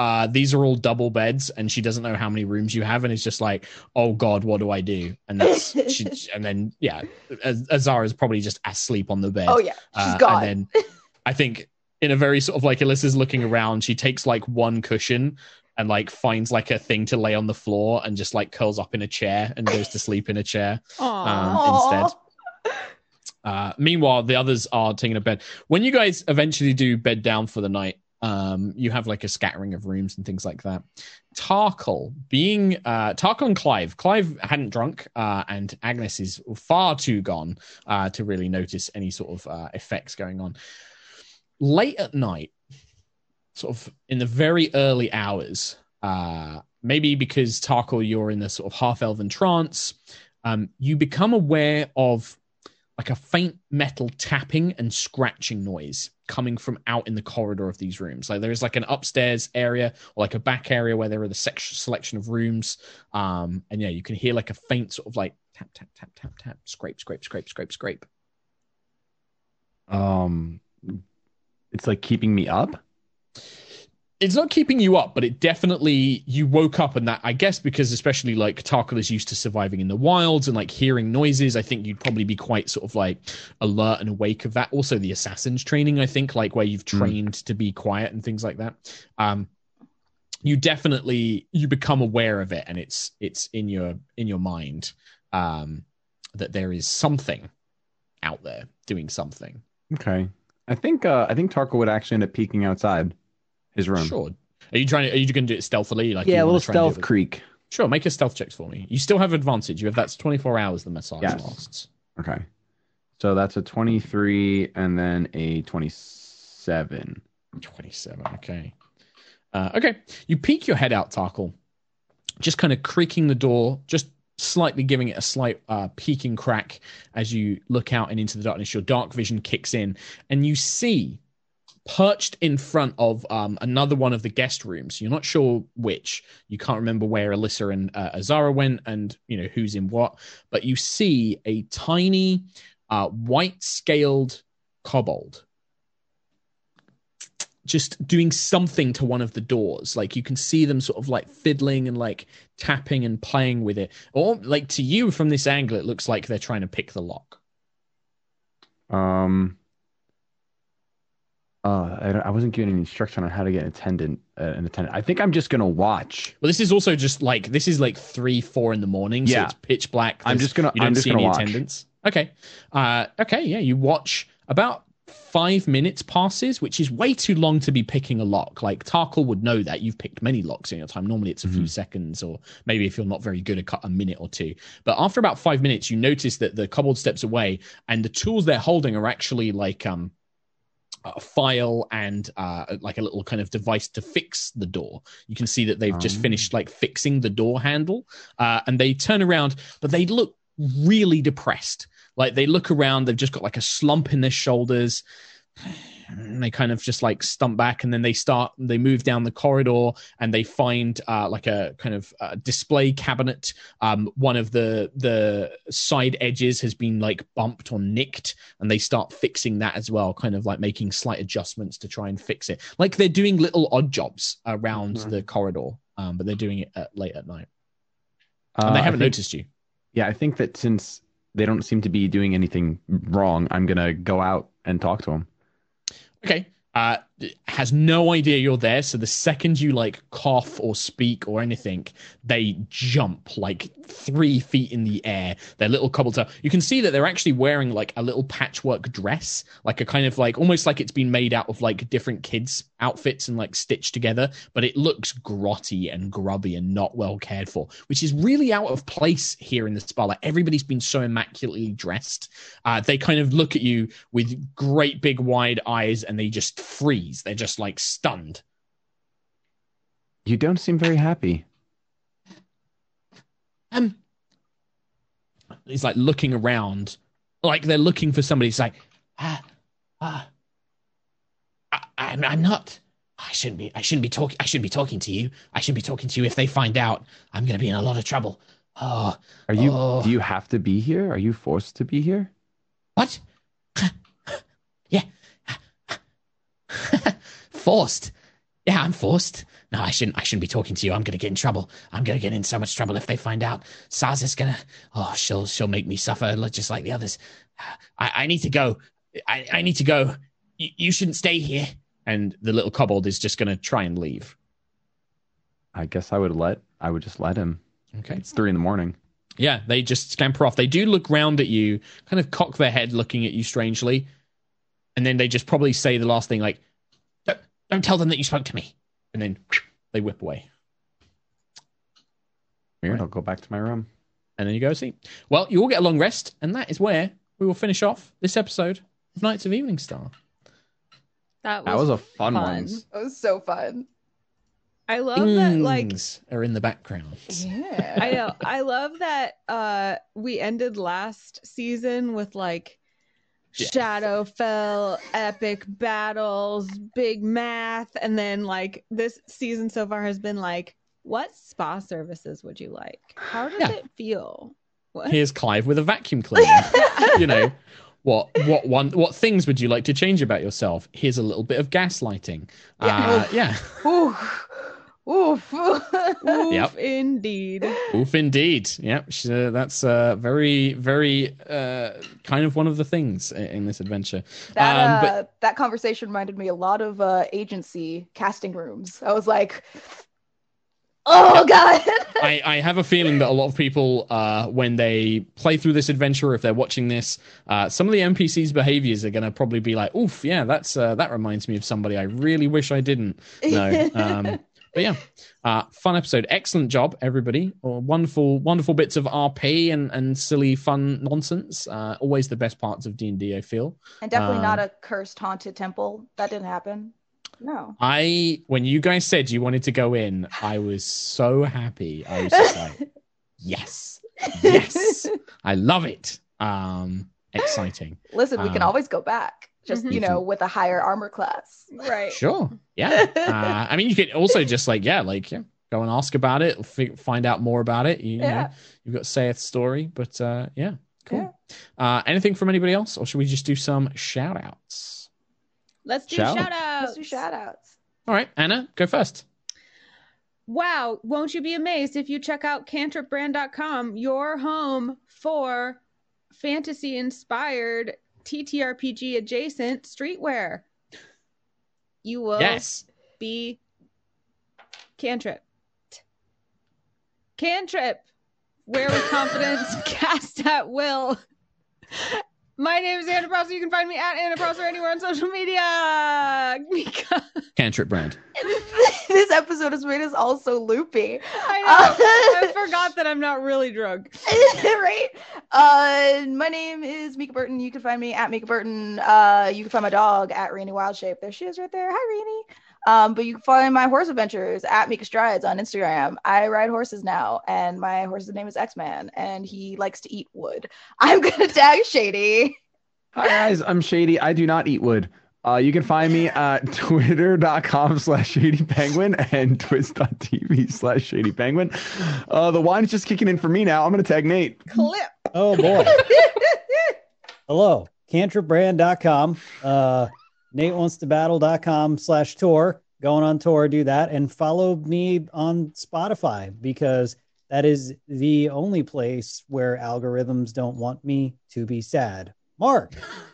uh, these are all double beds, and she doesn't know how many rooms you have, and it's just like, oh god, what do I do? And that's she, and then yeah, Az- Azara's probably just asleep on the bed. oh yeah, she's Uh, gone. And then I think in a very sort of like Alyssa's looking around, she takes like one cushion and like finds like a thing to lay on the floor and just like curls up in a chair and goes to sleep in a chair. Aw. uh, instead. Uh, meanwhile, the others are taking a bed. When you guys eventually do bed down for the night, um, you have like a scattering of rooms and things like that. Tarkhal, being uh, Tarkhal and Clive. Clive hadn't drunk, uh, and Agnis is far too gone uh, to really notice any sort of uh, effects going on. Late at night, sort of in the very early hours, uh, maybe because Tarkhal, you're in the sort of half elven trance, um, you become aware of like a faint metal tapping and scratching noise coming from out in the corridor of these rooms. Like there is like an upstairs area or like a back area where there are the sec- selection of rooms. Um, and yeah, you can hear like a faint sort of like tap, tap, tap, tap, tap, scrape, scrape, scrape, scrape, scrape. Um, it's like keeping me up. It's not keeping you up, but it definitely you woke up and that I guess because especially like Tarkhal is used to surviving in the wilds and like hearing noises, I think you'd probably be quite sort of like alert and awake of that. Also the assassin's training, I think, like where you've Mm. trained to be quiet and things like that. Um you definitely you become aware of it and it's it's in your in your mind um that there is something out there doing something. Okay. I think uh, I think Tarkhal would actually end up peeking outside his room. Sure. Are you trying to, are you going to do it stealthily? Like yeah, you a little try and do stealth it- creek. Sure, make a stealth checks for me. You still have advantage. You have that's 24 hours the massage Yes. lasts. Okay. So that's a 23 and then a 27. 27. Okay. Uh, okay. You peek your head out, Tarkhal, just kind of creaking the door, just slightly giving it a slight uh, peeking crack as you look out and into the darkness. Your dark vision kicks in, and you see perched in front of um, another one of the guest rooms. You're not sure which. You can't remember where Alyssa and uh, Azara went, and you know who's in what. But you see a tiny, uh, white-scaled kobold just doing something to one of the doors. Like you can see them sort of like fiddling and like tapping and playing with it. Or like to you from this angle, it looks like they're trying to pick the lock. Um. Uh, I, I wasn't given any instruction on how to get an attendant. Uh, an attendant. I think I'm just gonna watch. Well, this is also just like this is like three, four in the morning, so Yeah. it's pitch black. I'm just gonna- You don't I'm just see gonna any watch. attendance. Okay. Uh, okay. Yeah. You watch about five minutes passes, which is way too long to be picking a lock. Like Tarkhal would know that you've picked many locks in your time. Normally it's a few Mhm. seconds, or maybe if you're not very good, a, a minute or two. But after about five minutes, you notice that the kobold steps away, and the tools they're holding are actually like um a file and uh, like a little kind of device to fix the door. You can see that they've just Oh. finished like fixing the door handle, uh, and they turn around, but they look really depressed. Like they look around, they've just got like a slump in their shoulders. And they kind of just like stump back, and then they start. They move down the corridor, and they find uh, like a kind of uh, display cabinet. Um, one of the the side edges has been like bumped or nicked, and they start fixing that as well, kind of like making slight adjustments to try and fix it. Like they're doing little odd jobs around Mhm. the corridor, um, but they're doing it at, late at night, Uh, and they haven't think- noticed you. Yeah, I think that since they don't seem to be doing anything wrong, I'm gonna go out and talk to them. Okay. Uh, has no idea you're there. So the second you like cough or speak or anything, they jump like three feet in the air. Their little kobold toe. You can see that they're actually wearing like a little patchwork dress, like a kind of like almost like it's been made out of like different kids' outfits and like stitched together. But it looks grotty and grubby and not well cared for, which is really out of place here in the spa. Like everybody's been so immaculately dressed. Uh, they kind of look at you with great big wide eyes and they just freeze. They're just like stunned. You don't seem very happy. um, he's like looking around, like they're looking for somebody. He's like, ah, ah, I, I'm, I'm not. I shouldn't be. I shouldn't be talking. I shouldn't be talking to you. I shouldn't be talking to you. If they find out, I'm gonna be in a lot of trouble. Oh, Are you? Oh. Do you have to be here? Are you forced to be here? what? yeah, forced. Yeah, I'm forced. No, I shouldn't. I shouldn't be talking to you. I'm gonna get in trouble. I'm gonna get in so much trouble if they find out. Saz is gonna. Oh, she'll she'll make me suffer just like the others. I, I need to go. I, I need to go. Y- you shouldn't stay here. And the little kobold is just gonna try and leave. I guess I would let. I would just let him. Okay. It's three in the morning. Yeah, they just scamper off. They do look round at you, kind of cock their head, looking at you strangely, and then they just probably say the last thing like, "Don't, don't tell them that you spoke to me," and then they whip away. Weird. Right. I'll go back to my room. and then you go see. Well, you all get a long rest, and that is where we will finish off this episode of Knights of Evening Star. That was, That was a fun, fun. one. It was so fun. I love that. Like Things are in the background. Yeah. I know. I love that uh we ended last season with like Yeah. Shadowfell, epic battles, big math, and then like this season so far has been like, what spa services would you like? How does Yeah. it feel? What? Here's Clive with a vacuum cleaner. you know, what what one what things would you like to change about yourself? Here's a little bit of gaslighting. Uh, yeah. Oof. Oof. Oof, Yep. indeed. Oof, indeed. Yep, uh, that's uh, very, very uh, kind of one of the things i- in this adventure. That Um, uh, but- that conversation reminded me a lot of uh, agency casting rooms. I was like, "Oh God!" I, I have a feeling that a lot of people, uh, when they play through this adventure, if they're watching this, uh, some of the NPCs' behaviors are going to probably be like, "Oof, yeah, that's uh, that reminds me of somebody I really wish I didn't." No, um, but yeah, uh, fun episode. Excellent job, everybody. Uh, wonderful, wonderful bits of RP and and silly fun nonsense. Uh, always the best parts of D and I feel. and definitely not Um, a cursed haunted temple. That didn't happen. No. I when you guys said you wanted to go in, I was so happy. I was just like, yes, yes, I love it. Um, exciting. Listen, we can Um, always go back. Just Mhm. you know, with a higher armor class. Right. Sure. Yeah. Uh, I mean, you could also just like, yeah, like yeah, go and ask about it, fi- find out more about it. You, you Yeah. know, you've got Saith's story, but uh, yeah, cool. Uh, anything from anybody else, or should we just do some shout outs? Let's do Shout. shout outs. Let's do shout outs. All right, Anna, go first. Wow, won't you be amazed if you check out cantripbrand.com, your home for fantasy inspired TTRPG adjacent streetwear? You will Yes. be cantrip. Cantrip. Wear with confidence, cast at will. My name is Anna Prosser. You can find me at Anna Prosser anywhere on social media. Mica. Cantrip brand. this episode has made us all so loopy. I know. I forgot that I'm not really drunk. right? Uh, my name is Mica Burton. You can find me at Mica Burton. Uh, you can find my dog at Rainy Wildshape. There she is right there. Hi, Rainy. Um, but you can find my horse adventures at Mica Strides on Instagram. I ride horses now, and my horse's name is X Man, and he likes to eat wood. I'm gonna tag Shady. Hi guys, I'm Shady. I do not eat wood. Uh, you can find me at twitter.com slash shady penguin and twitch.tv slash shady penguin. Uh, the wine's just kicking in for me now. I'm going to tag Nate. Clip. Oh boy. Hello, cantripbrand.com. Uh, Nate wants to battle.com slash tour. Going on tour, do that and follow me on Spotify because that is the only place where algorithms don't want me to be sad. Mark.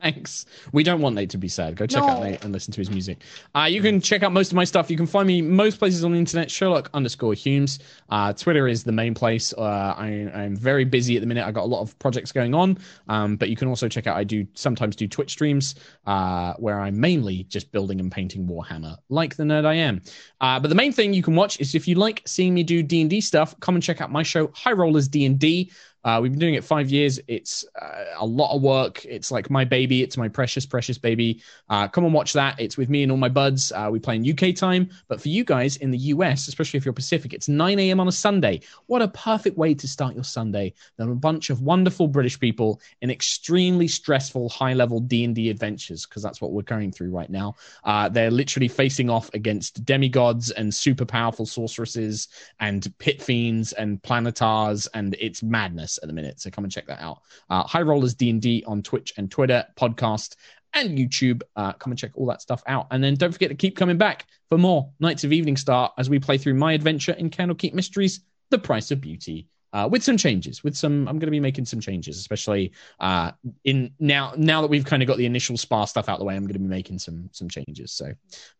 Thanks. We don't want Nate to be sad. Go check out Nate and listen to his music. Uh, you can check out most of my stuff. You can find me most places on the internet. Sherlock underscore Hulmes. Uh, Twitter is the main place. Uh, I, I'm very busy at the minute. I've got a lot of projects going on. Um, but you can also check out. I do sometimes do Twitch streams uh, where I'm mainly just building and painting Warhammer, like the nerd I am. Uh, but the main thing you can watch is if you like seeing me do D and D stuff, come and check out my show High Rollers D and D. Uh, we've been doing it five years. It's uh, a lot of work. It's like my baby. It's my precious, precious baby. Uh, come and watch that. It's with me and all my buds. Uh, we play in UK time, but for you guys in the US, especially if you're Pacific, it's 9 a.m. on a Sunday. What a perfect way to start your Sunday. There are a bunch of wonderful British people in extremely stressful, high-level D&D adventures because that's what we're going through right now. Uh, they're literally facing off against demigods and super powerful sorceresses and pit fiends and planetars, and it's madness at the minute. So come and check that out. Uh, High Rollers D and D on Twitch and Twitter, podcast and YouTube. Uh, come and check all that stuff out. And then don't forget to keep coming back for more Knights of Evening Star as we play through my adventure in Candlekeep Mysteries: The Price of Beauty. Uh, with some changes, with some, I'm going to be making some changes, especially uh, in now. Now that we've kind of got the initial spa stuff out the way, I'm going to be making some some changes. So,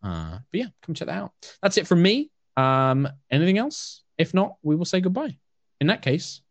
uh, but yeah, come check that out. That's it from me. Um, anything else? If not, we will say goodbye. In that case,